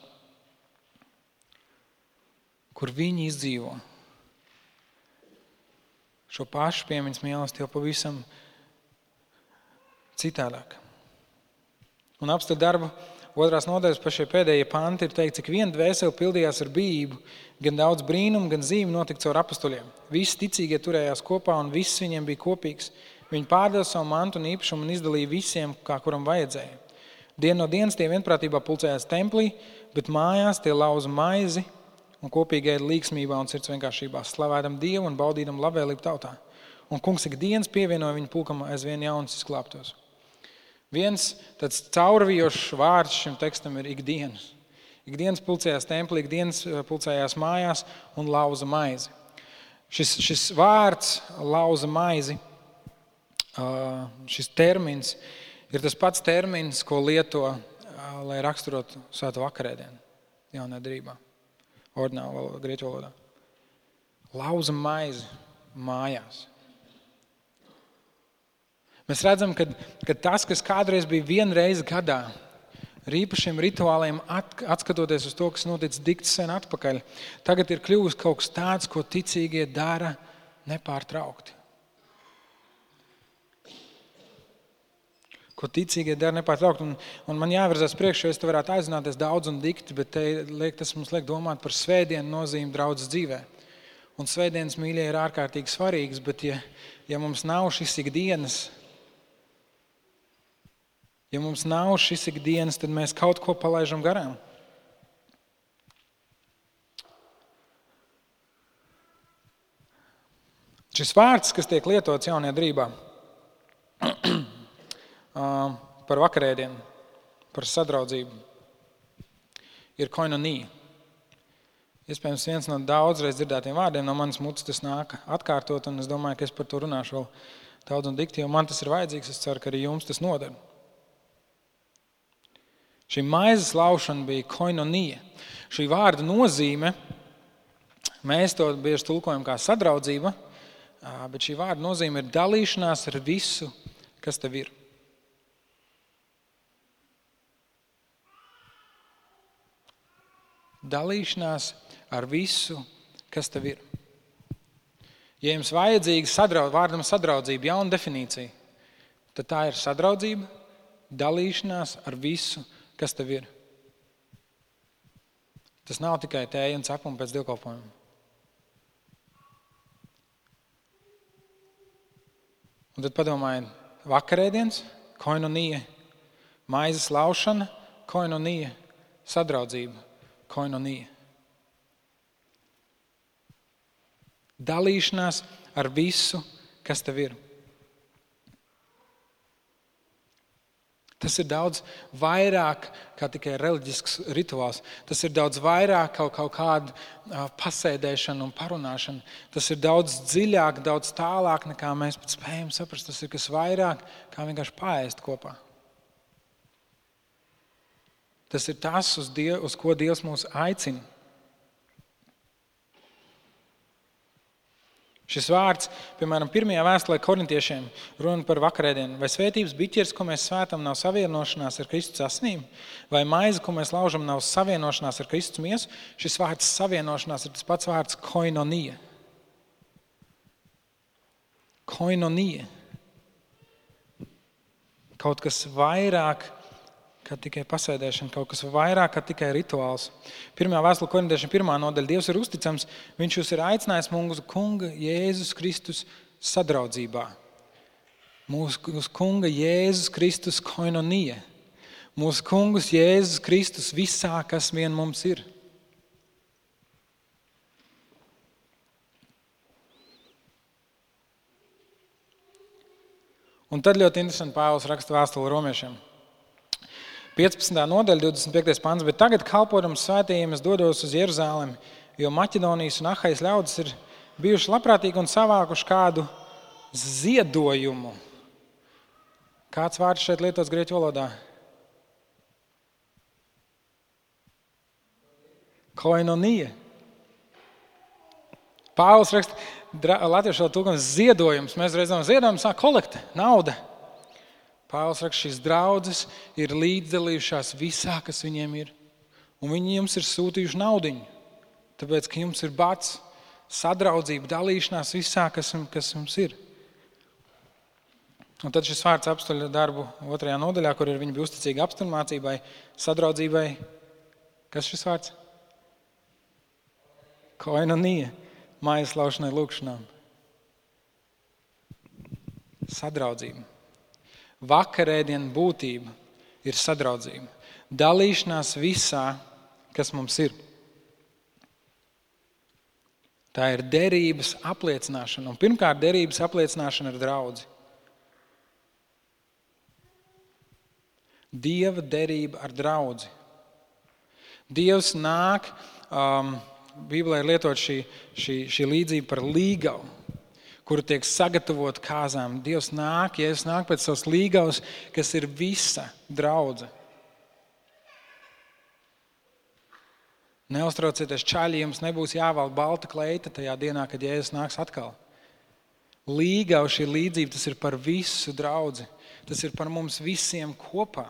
kur viņi izdzīvo šo pašu piemiņas mīlestību pavisam citādāk. Un apstākļu darbu otrās nodaļas pašie pēdējie panti ir teikts, cik viena dvēsele pildījās ar bību, gan daudz brīnumu, gan zīmju notika caur apstuļiem. Visi ticīgie turējās kopā un viss viņiem bija kopīgs. Viņi pārdeva savu mantu un īpašumu un izdalīja visiem, kā kuram vajadzēja. Dienu no dienas tie vienprātībā pulcējās templī, bet mājās tie lauza maizi un kopīgi ēda līgsmībā un sirds vienkāršībā, slavēdam Dievu un baudīdam labvēlību tautā. Un kungs ikdienas pievienoja viņu pulkam aizvien jaunas izklāptos. Viens tāds caurvijošs vārds šim tekstam ir ikdienas. Ikdienas pulcējās templī, ikdienas eh, pulcējās mājās un lauza maizi. Šis, šis vārds, lauza maizi, šis termins ir tas pats termins, ko lieto lai raksturotu svēto vakarēdienu jaunajā darbā, ordinālā valodā, grieķu valodā. Lauza maizi mājās. Mēs redzam, ka, ka tas, kas kādreiz bija viena reize gadā, ar īpašiem rituāliem, atskatoties uz to, kas noticis dikti sen atpakaļ, tagad ir kļuvis kaut kas tāds, ko ticīgie dara nepārtraukti. Ko ticīgie dara nepārtraukti. Un, un man jāvirzās priekšā, es te varētu aizināties daudz un dikti, bet te, liek, tas mums liek domāt par svētdienu nozīmi draudzes dzīvē. Un svētdienas mīļie ir ārkārtīgi svarīgas, bet ja, ja mums nav šis ikdienas, Ja mums nav šis ikdienas, tad mēs kaut ko palaidām garām. Šis vārds, kas tiek lietots jaunajā drībā par vakarēdienu, par sadraudzību, ir koinonija. Iespējams, viens no daudzreiz dzirdētiem vārdiem no manas mutes tas nāk atkārtot, un es domāju, ka es par to runāšu vēl daudz un dikti, jo man tas ir vajadzīgs. Es ceru, ka arī jums tas noder. Šī maizes laušana bija koinonija. Šī vārda nozīme, mēs to bieži tulkojam kā sadraudzība, bet šī vārda nozīme ir dalīšanās ar visu, kas tev ir. Dalīšanās ar visu, kas tev ir. Ja jums vajadzīga sadraud, vārdam sadraudzība, jauna definīcija, tad tā ir sadraudzība, dalīšanās ar visu, Kas tev ir? Tas nav tikai tēja un cepuma pēc dievkalpojuma. Un tad padomājiet, vakarēdienas, koinonija, maizes laušana, koinonija, sadraudzība, koinonija. Dalīšanās ar visu, kas tev ir. Tas ir daudz vairāk kā tikai reliģisks rituāls. Tas ir daudz vairāk kaut, kaut kāda pasēdēšana un parunāšana. Tas ir daudz dziļāk, daudz tālāk nekā mēs spējam saprast. Tas ir kas vairāk kā vienkārši pāriest kopā. Tas ir tas, uz, Diev, uz ko Dievs mūs aicina. Šis vārds, piemēram, pirmajā vēstulē korintiešiem, runa par vakarēdienu. Vai svētības biķers, ko mēs svētām, nav savienošanās ar Kristus asnīm, vai maize, ko mēs laužam, nav savienošanās ar Kristus miesu? Šis vārds savienošanās ir tas pats vārds koinonija. Koinonija. Kaut kas vairāk kā tikai pasēdēšana, kaut kas vairāk kā tikai rituāls. Pirmā vēstule, korintiešiem, pirmā nodaļa, Dievs ir uzticams. Viņš jūs ir aicinājis mūsu kunga Jēzus Kristus sadraudzībā. Mūsu kunga Jēzus Kristus koinonija. Mūsu kungs Jēzus Kristus visā, kas vien mums ir. Un tad ļoti interesanti Pāvils raksta vēstuli romiešiem. 15. nodaļa, 25. pants. Bet tagad, kalpojams svētījiem, es dodos uz Jeruzalemi, jo Maķedonijas un Ahajas ļaudis ir bijuši labprātīgi un savākuši kādu ziedojumu. Kāds vārds šeit lietots grieķu valodā? Koinonija. Pāvils raksta, Latvijas tulkojums ziedojums. Mēs redzam, ziedojums sāk kolekte, nauda. Pāvils raksta, šīs draudzes ir līdzdalījušās visā, kas viņiem ir. Un viņi jums ir sūtījuši naudu. Tāpēc, ka jums ir bats, sadraudzība, dalīšanās visā, kas, kas jums ir. Un tad šis vārds apstuļa darbu otrajā nodaļā, kur ir viņa bija uzticīga apstākļmācībai, sadraudzībai. Kas šis vārds? Koinonija, mājas laušanai, lūkšanām. Sadraudzība. Vakarēdienu būtība ir sadraudzība, dalīšanās visā, kas mums ir. Tā ir derības apliecināšana. Un pirmkārt, derības apliecināšana ar draugu. Dieva derība ar draugu. Dievs nāk, um, Bībelē ir lietot šī, šī, šī līdzība par līgavu kura tiek sagatavota kāzām. Dievs nāk, Jēzus nāk pēc savas līgavas, kas ir visa draudzene. Neuztraucieties, čaļi, jums nebūs jāvelk balta kleita tajā dienā, kad Jēzus nāks atkal. Līgava šī līdzība, tas ir par visu draugu. Tas ir par mums visiem kopā.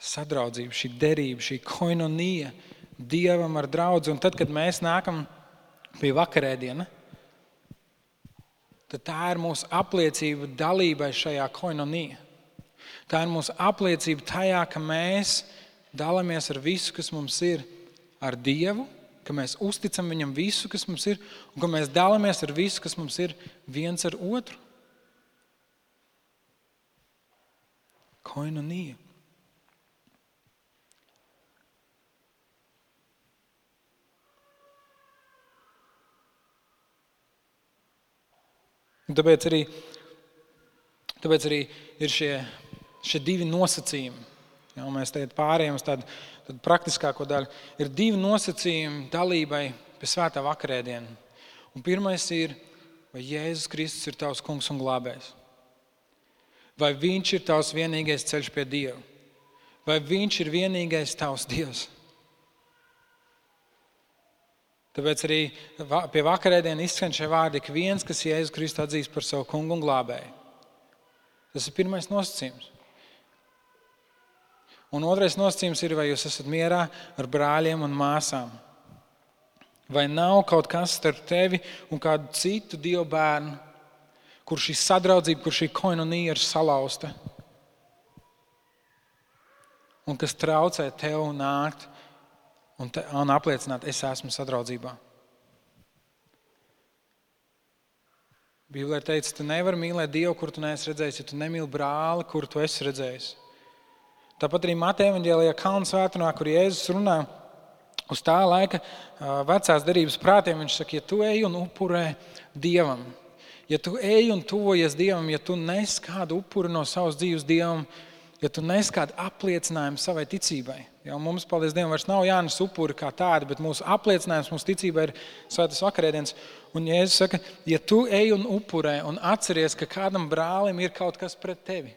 Sadraudzība, šī derība, šī koinonija dievam ar draugu. Un tad, kad mēs nākam pie vakarēdiena, tad tā ir mūsu apliecība dalībai šajā koinonijā. Tā ir mūsu apliecība tajā, ka mēs dalāmies ar visu, kas mums ir, ar Dievu, ka mēs uzticam Viņam visu, kas mums ir, un ka mēs dalāmies ar visu, kas mums ir viens ar otru. Koinonija. Tāpēc arī, tāpēc arī ir šie šie divi nosacījumi. Ja, mēs tagad pārējām uz tādu, tādu praktiskāko daļu. Ir divi nosacījumi dalībai pie svētā vakarēdiena. Un pirmais ir, vai Jēzus Kristus ir tavs kungs un glābējs? Vai viņš ir tavs vienīgais ceļš pie Dieva? Vai viņš ir vienīgais tavs Dievs? Tāpēc arī pie vakarēdienas izskan šie vārdi, ka viens, kas Jēzus Kristus atzīst par savu kungu un glābēju, tas ir pirmais nosacījums. Un otrais nosacījums ir, vai jūs esat mierā ar brāļiem un māsām. Vai nav kaut kas starp tevi un kādu citu dievu bērnu, kur šī sadraudzība, kur šī koinonija ir salauzta un kas traucē tev nākt un, un apliecināt, es esmu sadraudzībā. Bībelē ir teikts, tu nevari mīlēt Dievu, kur tu neesi redzējis, ja tu nemīli brāli, kur tu esi redzējis. Tāpat arī Mateja Vāģelijā Kalnu svētdienā, kur Jēzus runā uz tā laika vecās derības prātiem, viņš saka, ja tu ej un upurē Dievam, ja tu ej un tuvojies Dievam, ja tu nes kādu upuri no savas dzīves Dievam, ja tu nes kādu apliecinājumu savai ticībai. Ja mums, paldies Dievam, vairs nav jānes upuri kā tādi, bet mūsu apliecinājums, mūsu ticībai ir svētas vakarēdienas. Un Jēzus saka, ja tu ej un upurē un atceries, ka kādam brālim ir kaut kas pret tevi,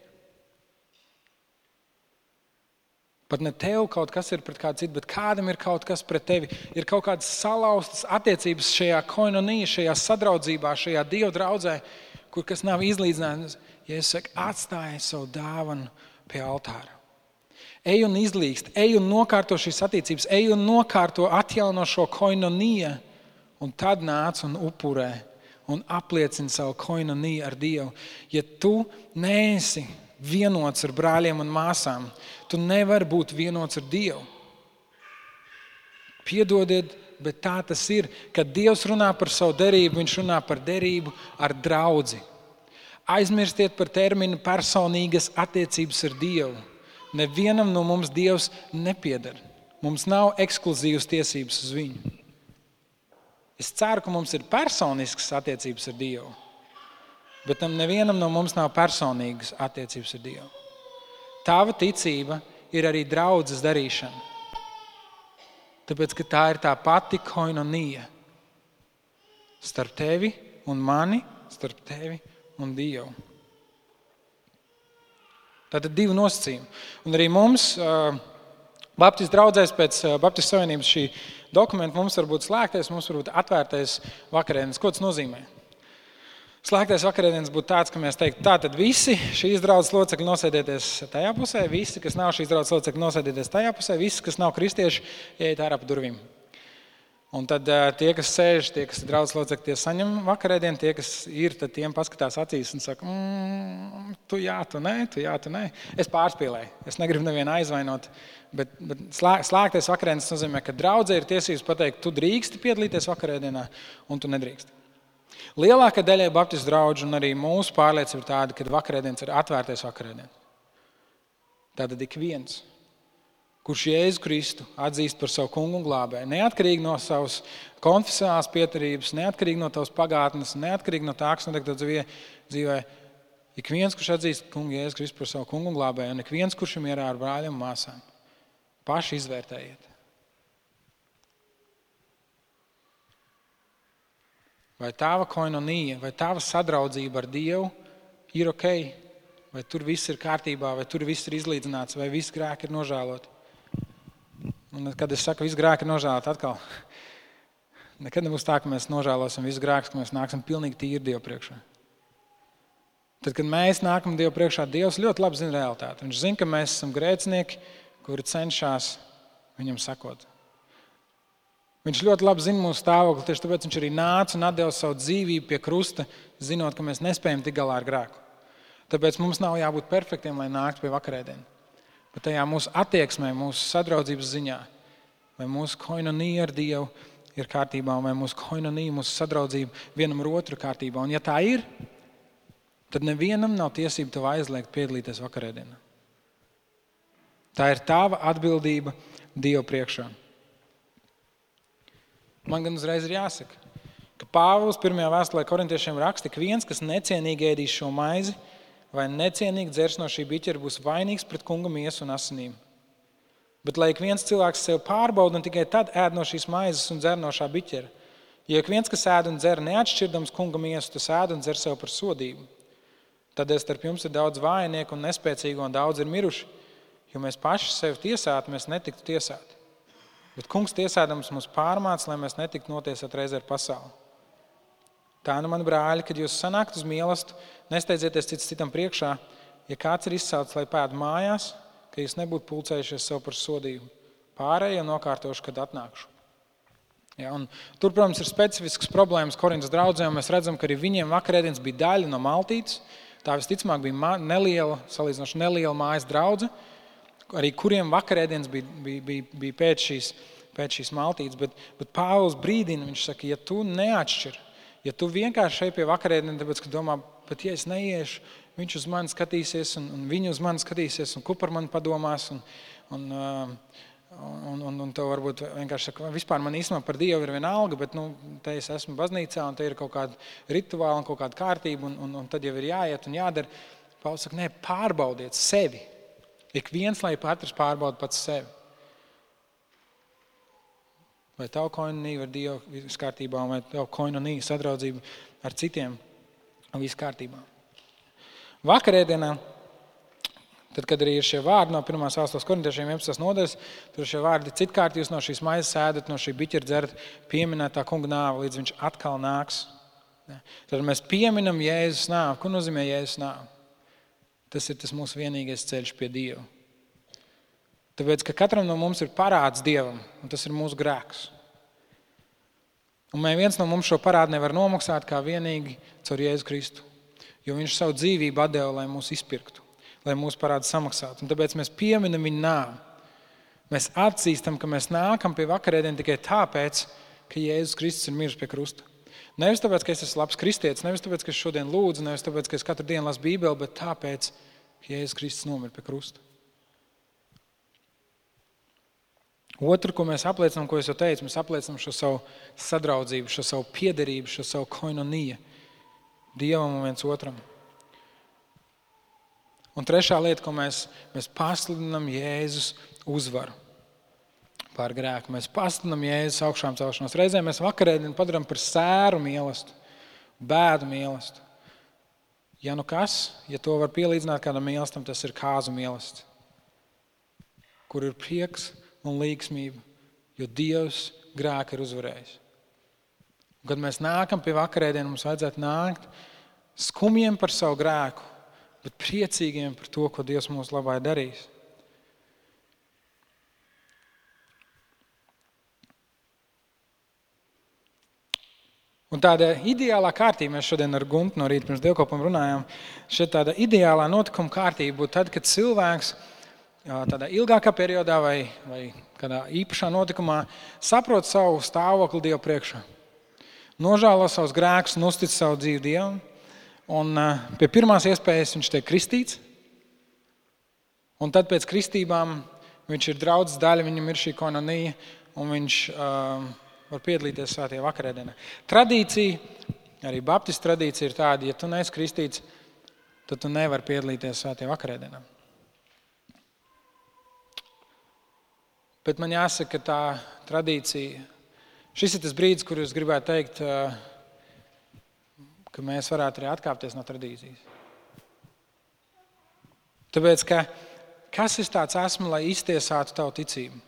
Pat ne tev kaut kas ir pret kādu citu, bet kādam ir kaut kas pret tevi. Ir kaut kādas salauztas attiecības šajā koinonijā, šajā sadraudzībā, šajā dievu draudzē, kur kas nav izlīdzināts. Ja es saku, atstāj savu dāvanu pie altāra. Ej un izlīgst, ej un nokārto šīs attiecības, ej un nokārto atjauno šo koinoniju, un tad nāc un upurē un apliecina savu koinoniju ar Dievu. Ja tu neesi vienots ar brāļiem un māsām. Tu nevari būt vienots ar Dievu. Piedodiet, bet tā tas ir. Kad Dievs runā par savu derību, Viņš runā par derību ar draugu. Aizmirstiet par terminu personīgas attiecības ar Dievu. Nevienam no mums Dievs nepieder. Mums nav ekskluzīvas tiesības uz viņu. Es ceru, ka mums ir personiskas attiecības ar Dievu. Bet tam nevienam no mums nav personīgas attiecības ar Dievu. Tava ticība ir arī draudzes darīšana. Tāpēc tā ir tā pati koinonija starp tevi un mani, starp tevi un Dievu. Tātad divi nosacījumi. Un arī mums, Baptistu draugzēs, pēc Baptistu Savienības šī dokumenta, mums var būt slēgtais, mums var būt atvērtais vakarēnis. Ko tas nozīmē? Slēgtais vakarēdienas būtu tāds, ka mēs teiktu, tā tad visi šīs draudzes locekļi nosēdieties tajā pusē, visi, kas nav šīs draudzes locekļi, nosēdieties tajā pusē, visi, kas nav kristieši, ieiet ārā pa durvīm. Un tad tie, kas sēž, tie, kas ir draugs locekļi, tie saņem vakarēdienu, tie, kas ir, tad tiem paskatās acīs un saka, mmm, tu jā, tu nē, tu jā, tu nē. Es pārspīlēju, es negribu nevienu aizvainot, bet, bet slēgtais vakarēdienas nozīmē, ka draudzē ir tiesības pateikt, tu drīksti piedalīties vakarēdienā un tu nedrīksti. Lielākā daļa Baptistu draugu un arī mūsu pārliecība ir tāda, ka vakarēdienas ir atvērtais vakarēdienas. Tātad ik viens, kurš Jēzu Kristu atzīst par savu kungu un glābēju, neatkarīgi no savas konfesionālās pieturības, neatkarīgi no tavas pagātnes, neatkarīgi no tā, kas notiek tavā dzīvē, ik viens, kurš atzīst kungu Jēzu Kristu par savu kungu un glābēju, un ik viens, kurš ir mierā ar brāļiem un māsām, paši izvērtējiet. Vai tava koinonija, vai tava sadraudzība ar Dievu ir ok, vai tur viss ir kārtībā, vai tur viss ir izlīdzināts, vai viss grēki ir nožēloti. Un, kad es saku, ka visi grēki ir nožēloti, atkal nekad nebūs tā, ka mēs nožēlosim visus grēkus, ka mēs nāksim pilnīgi tīri Dievu priekšā. Tad, kad mēs nākam Dievu priekšā, Dievs ļoti labi zina realitāti. Viņš zina, ka mēs esam grēcinieki, kuri cenšas viņam sakot. Viņš ļoti labi zina mūsu stāvokli, tieši tāpēc viņš arī nāca un deva savu dzīvību pie krusta, zinot, ka mēs nespējam tikt galā ar grēku. Tāpēc mums nav jābūt perfektiem, lai nāktu pie vakarēdienas. Bet tajā mūsu attieksmē, mūsu sadraudzības ziņā, vai mūsu koinonija ar Dievu ir kārtībā, vai mūsu koinonija, mūsu sadraudzība vienam ar otru kārtībā. Un ja tā ir, tad nevienam nav tiesība tev aizliegt piedalīties vakarēdienā. Tā ir tava atbildība Dieva priekšā. Man gan uzreiz ir jāsaka, ka Pāvils pirmajā vēstulē korintiešiem raksta, ka viens, kas necienīgi ēdīs šo maizi vai necienīgi dzers no šī biķera, būs vainīgs pret kunga miesu un asinīm. Bet lai ik viens cilvēks sev pārbauda un tikai tad ēd no šīs maizes un dzer no šā biķera. Ja ik viens, kas ēd un dzer neatšķirdams kunga miesu, tas ēd un dzer sev par sodību. Tādēļ starp jums ir daudz vājnieku un nespēcīgu, un daudz ir miruši. Jo mēs paši sevi tiesātu, mēs netiktu tiesāti. Bet kungs tiesādams mums pārmāca, lai mēs netiktu notiesāti reizē ar pasauli. Tā nu, mani brāļi, kad jūs sanākat uz mīlestību, nesteidzieties cits citam priekšā. Ja kāds ir izsaucis, lai pēd mājās, ka jūs nebūtu pulcējušies sev par sodību. Pārējie nokārtošu, kad atnākšu. Ja, tur, protams, ir specifisks problēmas Korintas draugiem. Mēs redzam, ka arī viņiem vakarēdienas bija daļa no maltītes. Tā visticamāk bija neliela, salīdzinoši neliela mājas draudzene, arī kuriem vakarēdienas bija, bija, bija, bija pēc, šīs, pēc šīs maltītes. Bet, bet Pāvils brīdina, viņš saka, ja tu neatšķir, ja tu vienkārši šeit pie vakarēdienas, tāpēc, ka domā, pat ja es neiešu, viņš uz mani skatīsies, un, un viņi uz mani skatīsies, un ko par mani padomās. Un, un, uh, Un, un, un tev varbūt vienkārši saka, vispār man īstenībā par Dievu ir viena alga, bet nu, te es esmu baznīcā un te ir kaut kāda rituāla un kaut kāda kārtība, un, un, un tad jau ir jāiet un jādara. Pauls saka, nē, pārbaudiet sevi. Ik viens, lai katrs pārbauda pats sevi. Vai tā koinonija ar Dievu viss kārtībā, vai tā koinonija sadraudzība ar citiem viss kārtībā. Vakarēdienā Tad, kad arī ir šie vārdi no 1. vēstures korintiešiem 11. nodaļas, tur šie vārdi citkārt jūs no šīs maizes sēdat, no šī biķera dzerat, pieminētā kunga nāve, līdz viņš atkal nāks. Tad mēs pieminam Jēzus nāvi. Ko nozīmē Jēzus nāvi? Tas ir tas mūsu vienīgais ceļš pie Dieva. Tāpēc, ka katram no mums ir parāds Dievam, un tas ir mūsu grēks. Un viens no mums šo parādu nevar nomaksāt kā vienīgi caur Jēzu Kristu. Jo viņš savu dzīvību deva, lai mūs izpirktu lai mūsu parādu samaksātu. Un tāpēc mēs pieminam viņa nāvi. Mēs atzīstam, ka mēs nākam pie vakarēdienas tikai tāpēc, ka Jēzus Kristus ir miris pie krusta. Nevis tāpēc, ka es esmu labs kristietis, nevis tāpēc, ka es šodien lūdzu, nevis tāpēc, ka es katru dienu lasu Bībeli, bet tāpēc, ka Jēzus Kristus nomira pie krusta. Otru, ko mēs apliecinām, ko es jau teicu, mēs apliecinām šo savu sadraudzību, šo savu piederību, šo savu koinoniju Dievam un viens otram. Un trešā lieta, ko mēs, mēs pasludinām, Jēzus uzvaru pār grēku. Mēs pasludinām Jēzus augšām celšanos. Reizēm mēs vakarēdienu padarām par sēru mīlestību, bēdu mīlestību. Ja nu kas, ja to var pielīdzināt kādam mīlestam, tas ir kāzu mīlestība, kur ir prieks un līgsmība, jo Dievs grēku ir uzvarējis. Un, kad mēs nākam pie vakarēdienas, mums vajadzētu nākt skumjiem par savu grēku, bet priecīgiem par to, ko Dievs mūsu labā ir darījis. Un tāda ideālā kārtība, mēs šodien ar Guntu no rīta pirms dievkalpojuma runājām, šī tāda ideālā notikuma kārtība būtu tad, kad cilvēks tādā ilgākā periodā vai, vai kādā īpašā notikumā saprot savu stāvokli Dievu priekšā, nožēlo savus grēkus uztic savu dzīvi Dievam Un pie pirmās iespējas viņš tiek kristīts. Un tad pēc kristībām viņš ir draudzes daļa, viņam ir šī kononija, un viņš uh, var piedalīties svētajā vakarēdienā. Tradīcija, arī Baptistu tradīcija ir tāda, ja tu neesi kristīts, tad tu nevari piedalīties svētajā vakarēdienā. Bet man jāsaka, ka tā tradīcija, šis ir tas brīdis, kur es gribētu teikt, ka mēs varētu arī atkāpties no tradīcijas. Tāpēc, ka kas es tāds esmu, lai iztiesātu tavu ticību?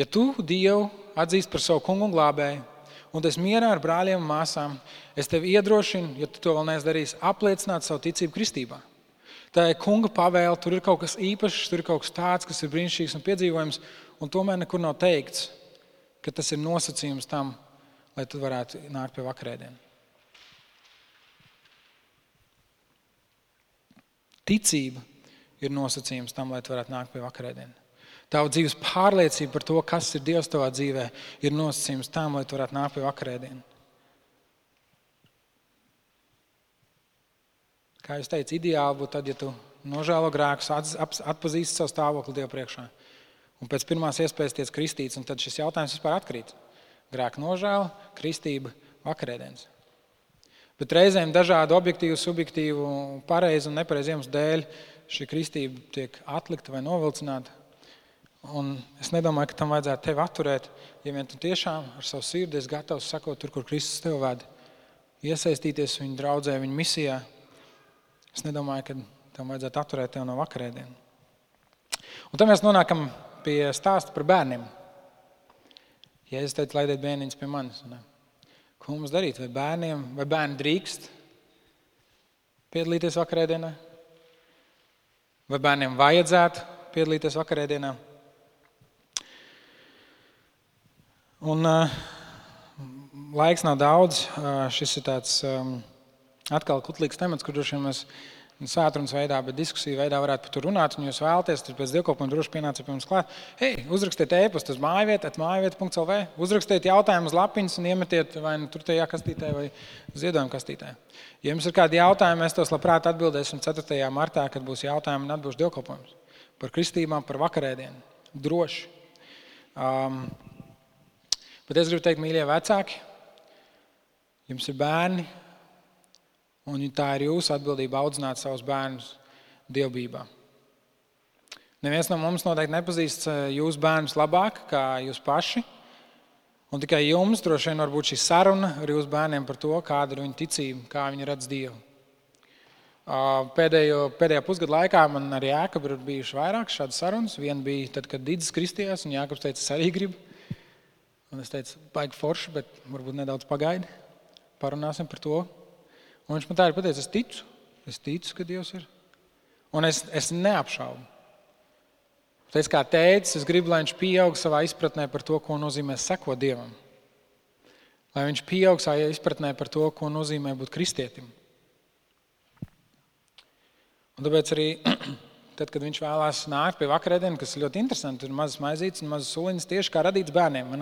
Ja tu Dievu atzīsti par savu kungu un glābēju, un tas mierā ar brāļiem un māsām, es tevi iedrošinu, ja tu to vēl neesi darījis, apliecināt savu ticību kristībā. Tā ir kunga pavēle, tur ir kaut kas īpašs, tur ir kaut kas tāds, kas ir brīnišķīgs un piedzīvojams, un tomēr nekur nav teikts, ka tas ir nosacījums tam, lai tu varētu nākt pie vakarēdienas. Ticība ir nosacījums tam, lai tu varētu nākt pie vakarēdienas. Tava dzīves pārliecība par to, kas ir Dievs tavā dzīvē, ir nosacījums tam, lai tu varētu nākt pie vakarēdienas. Kā jau teicu, ideāli būtu tad, ja tu nožēlo grēkus, atpazīsti savu stāvokli Dieva priekšā. Un pēc pirmās iespējas tiek kristīts, un tad šis jautājums vispār atkrīt. Grēka nožēla, kristība, vakarēdienas. Bet reizēm dažādu objektīvu, subjektīvu, pareizu un nepareizu iemeslu dēļ šī kristība tiek atlikta vai novilcināta. Un es nedomāju, ka tam vajadzētu tevi atturēt, ja vien tu tiešām ar savu sirdi esi gatavs sakot tur, kur Kristus tev ved, iesaistīties viņa draudzē, viņa misijā. Es nedomāju, ka tam vajadzētu atturēt tevi no vakarēdienas. Un tad mēs nonākam pie stāsta par bērniem. Ja es teicu, laidiet bērniņus pie manis. Ne? Ko mums darīt? Vai bērniem, vai bērni drīkst piedalīties vakarēdienā? Vai bērniem vajadzētu piedalīties vakarēdienā? Un, uh, laiks nav daudz. Uh, šis ir tāds um, atkal kutlīgs temats, kur droši vien mēs sātrunas veidā, bet diskusiju veidā varētu par to runāt. Un jūs vēlaties, tad pēc dievkalpojuma droši pienāciet pie mums klāt. Hei, uzrakstiet e-pastu uz mājvietu, mājvietu.lv, uzrakstiet jautājumus lapiņas un iemetiet vai nu tur tajā kastītē vai ziedojumu kastītē. Ja jums ir kādi jautājumi, mēs tos labprāt atbildēsim 4. martā, kad būs jautājumi un atbildes dievkalpojums par kristībām, par vakarēdienu. Droši. Um, bet es gribu teikt, mīļie vecāki, jums ir bērni, Un tā ir jūsu atbildība audzināt savus bērnus dievbijā. Neviens no mums noteikti nepazīst eh, jūsu bērnus labāk kā jūs paši. Un tikai jums droši vien var būt šī saruna ar jūsu bērniem par to, kāda ir viņu ticība, kā viņi redz Dievu. Pēdējo, pēdējā pusgada laikā man arī Jēkab ir bijušas vairākas šādas sarunas. Viena bija tad, kad Digis kristījās, un Jēkabs teica, es arī gribu. Un es teicu, baigi forši, bet varbūt nedaudz pagaidi. Parunāsim par to, Un viņš man tā ir pateicis, es ticu, es ticu, ka Dievs ir. Un es, es neapšaubu. Es kā teicis, es gribu, lai viņš pieaug savā izpratnē par to, ko nozīmē sekot Dievam. Lai viņš pieaug savā izpratnē par to, ko nozīmē būt kristietim. Un tāpēc arī tad, kad viņš vēlās nākt pie vakarēdienas, kas ir ļoti interesanti, tur ir mazas maizītes un mazas suliņas, tieši kā radīts bērniem.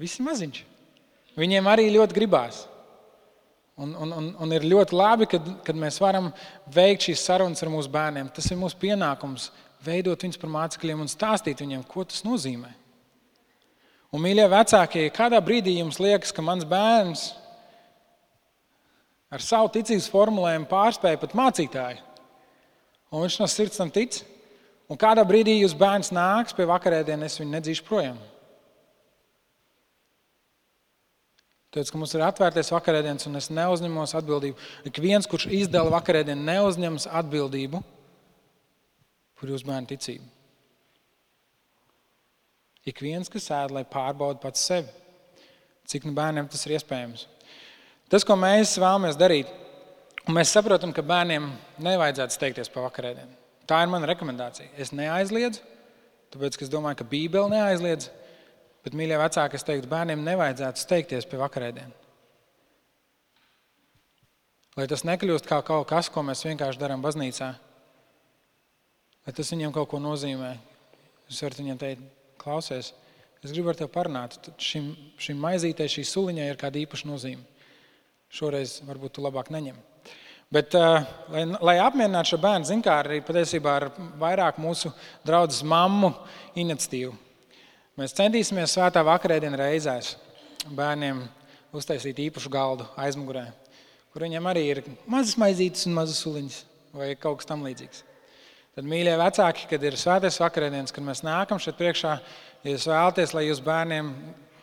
Visi maziņš. Viņiem arī ļoti gribās. Un, un, un, un ir ļoti labi, kad, kad mēs varam veikt šīs sarunas ar mūsu bērniem. Tas ir mūsu pienākums veidot viņus par mācekļiem un stāstīt viņiem, ko tas nozīmē. Un, mīļie vecākie, kādā brīdī jums liekas, ka mans bērns ar savu ticības formulējumu pārspēja pat mācītāju, un viņš no sirds tam tic, un kādā brīdī jūs bērns nāks pie vakarēdienas, es viņu nedzīšu projām. Tāpēc, ka mums ir atvērtais vakarēdienas, un es neuzņemos atbildību. Ik viens, kurš izdala vakarēdienu, neuzņems atbildību par jūsu bērnu ticību. Ik viens, kas ēd, lai pārbauda pats sevi, cik nu bērniem tas ir iespējams. Tas, ko mēs vēlamies darīt, un mēs saprotam, ka bērniem nevajadzētu steigties pa vakarēdienu. Tā ir mana rekomendācija. Es neaizliedzu, tāpēc es domāju, ka Bībele neaizliedz. Bet, mīļie vecāki, es teiktu, bērniem nevajadzētu steigties pie vakarēdienas. Lai tas nekļūst kā kaut kas, ko mēs vienkārši darām baznīcā, lai tas viņiem kaut ko nozīmē. Es varu viņiem teikt, klausies, es gribu ar tevi parunāt. Šim, šim maizītei, šī suliņai ir kāda īpaša nozīme. Šoreiz varbūt tu labāk neņem. Bet, uh, lai, lai apmierinātu šo bērnu, zināmā mērā arī patiesībā ar vairāk mūsu draugu mammu iniciatīvu. Mēs centīsimies svētā vakarēdienā reizēs bērniem uztaisīt īpašu galdu aizmugurē, kur viņiem arī ir mazas maizītes un mazas suliņas vai kaut kas tamlīdzīgs. Tad, mīļie vecāki, kad ir svētais vakarēdienas, kad mēs nākam šeit priekšā, ja jūs vēlaties, lai jūsu bērniem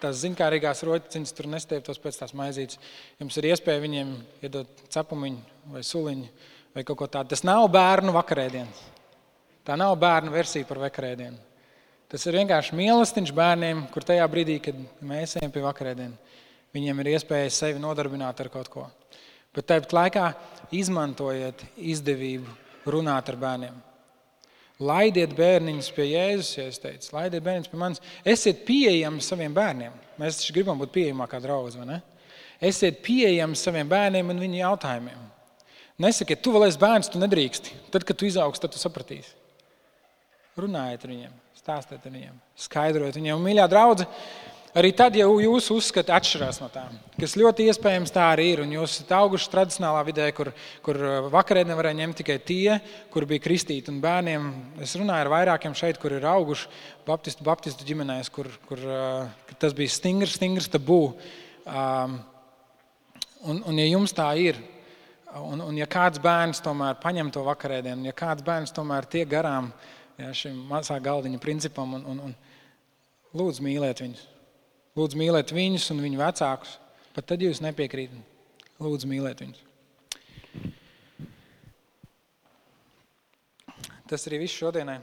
tās zinkārīgās rotaciņas tur nestieptos pēc tās maizītes, jums ir iespēja viņiem iedot cepumiņu vai suliņu vai kaut ko tādu. Tas nav bērnu vakarēdienas. Tā nav bērnu versija par vakarēdienu. Tas ir vienkārši mīlestības bērniem, kur tajā brīdī, kad mēs ejam pie vakarēdienas, viņiem ir iespēja sevi nodarbināt ar kaut ko. Bet tāpat laikā izmantojiet izdevību runāt ar bērniem. Laidiet bērniņus pie Jēzus, ja es teicu, laidiet bērniņus pie manis. Esiet pieejami saviem bērniem. Mēs taču gribam būt pieejamākā draugs, vai ne? Esiet pieejami saviem bērniem un viņu jautājumiem. Nesakiet, tu vēl esi bērns, tu nedrīksti. Tad, kad tu izaugs, tad tu sapratīsi. Runājiet ar viņiem, stāstiet viņiem, skaidrojiet viņiem. Mīļā draudzene, arī tad, ja jūsu uzskati atšķirās no tām, kas ļoti iespējams tā arī ir, un jūs esat auguši tradicionālā vidē, kur, kur vakarēdienā varēja ņemt tikai tie, kur bija kristīti un bērniem. Es runāju ar vairākiem šeit, kur ir auguši Baptistu, Baptistu ģimenēs, kur, kur, kur tas bija stingrs, stingrs tabū. Um, un, un ja jums tā ir, Un, un ja kāds bērns tomēr paņem to vakarēdienu, ja kāds bērns tomēr tiek garām ja, šim mazā galdiņa principam, un, un, un lūdzu mīlēt viņus. Lūdzu mīlēt viņus un viņu vecākus. Pat tad jūs nepiekrītat. Lūdzu mīlēt viņus. Tas arī viss šodienai.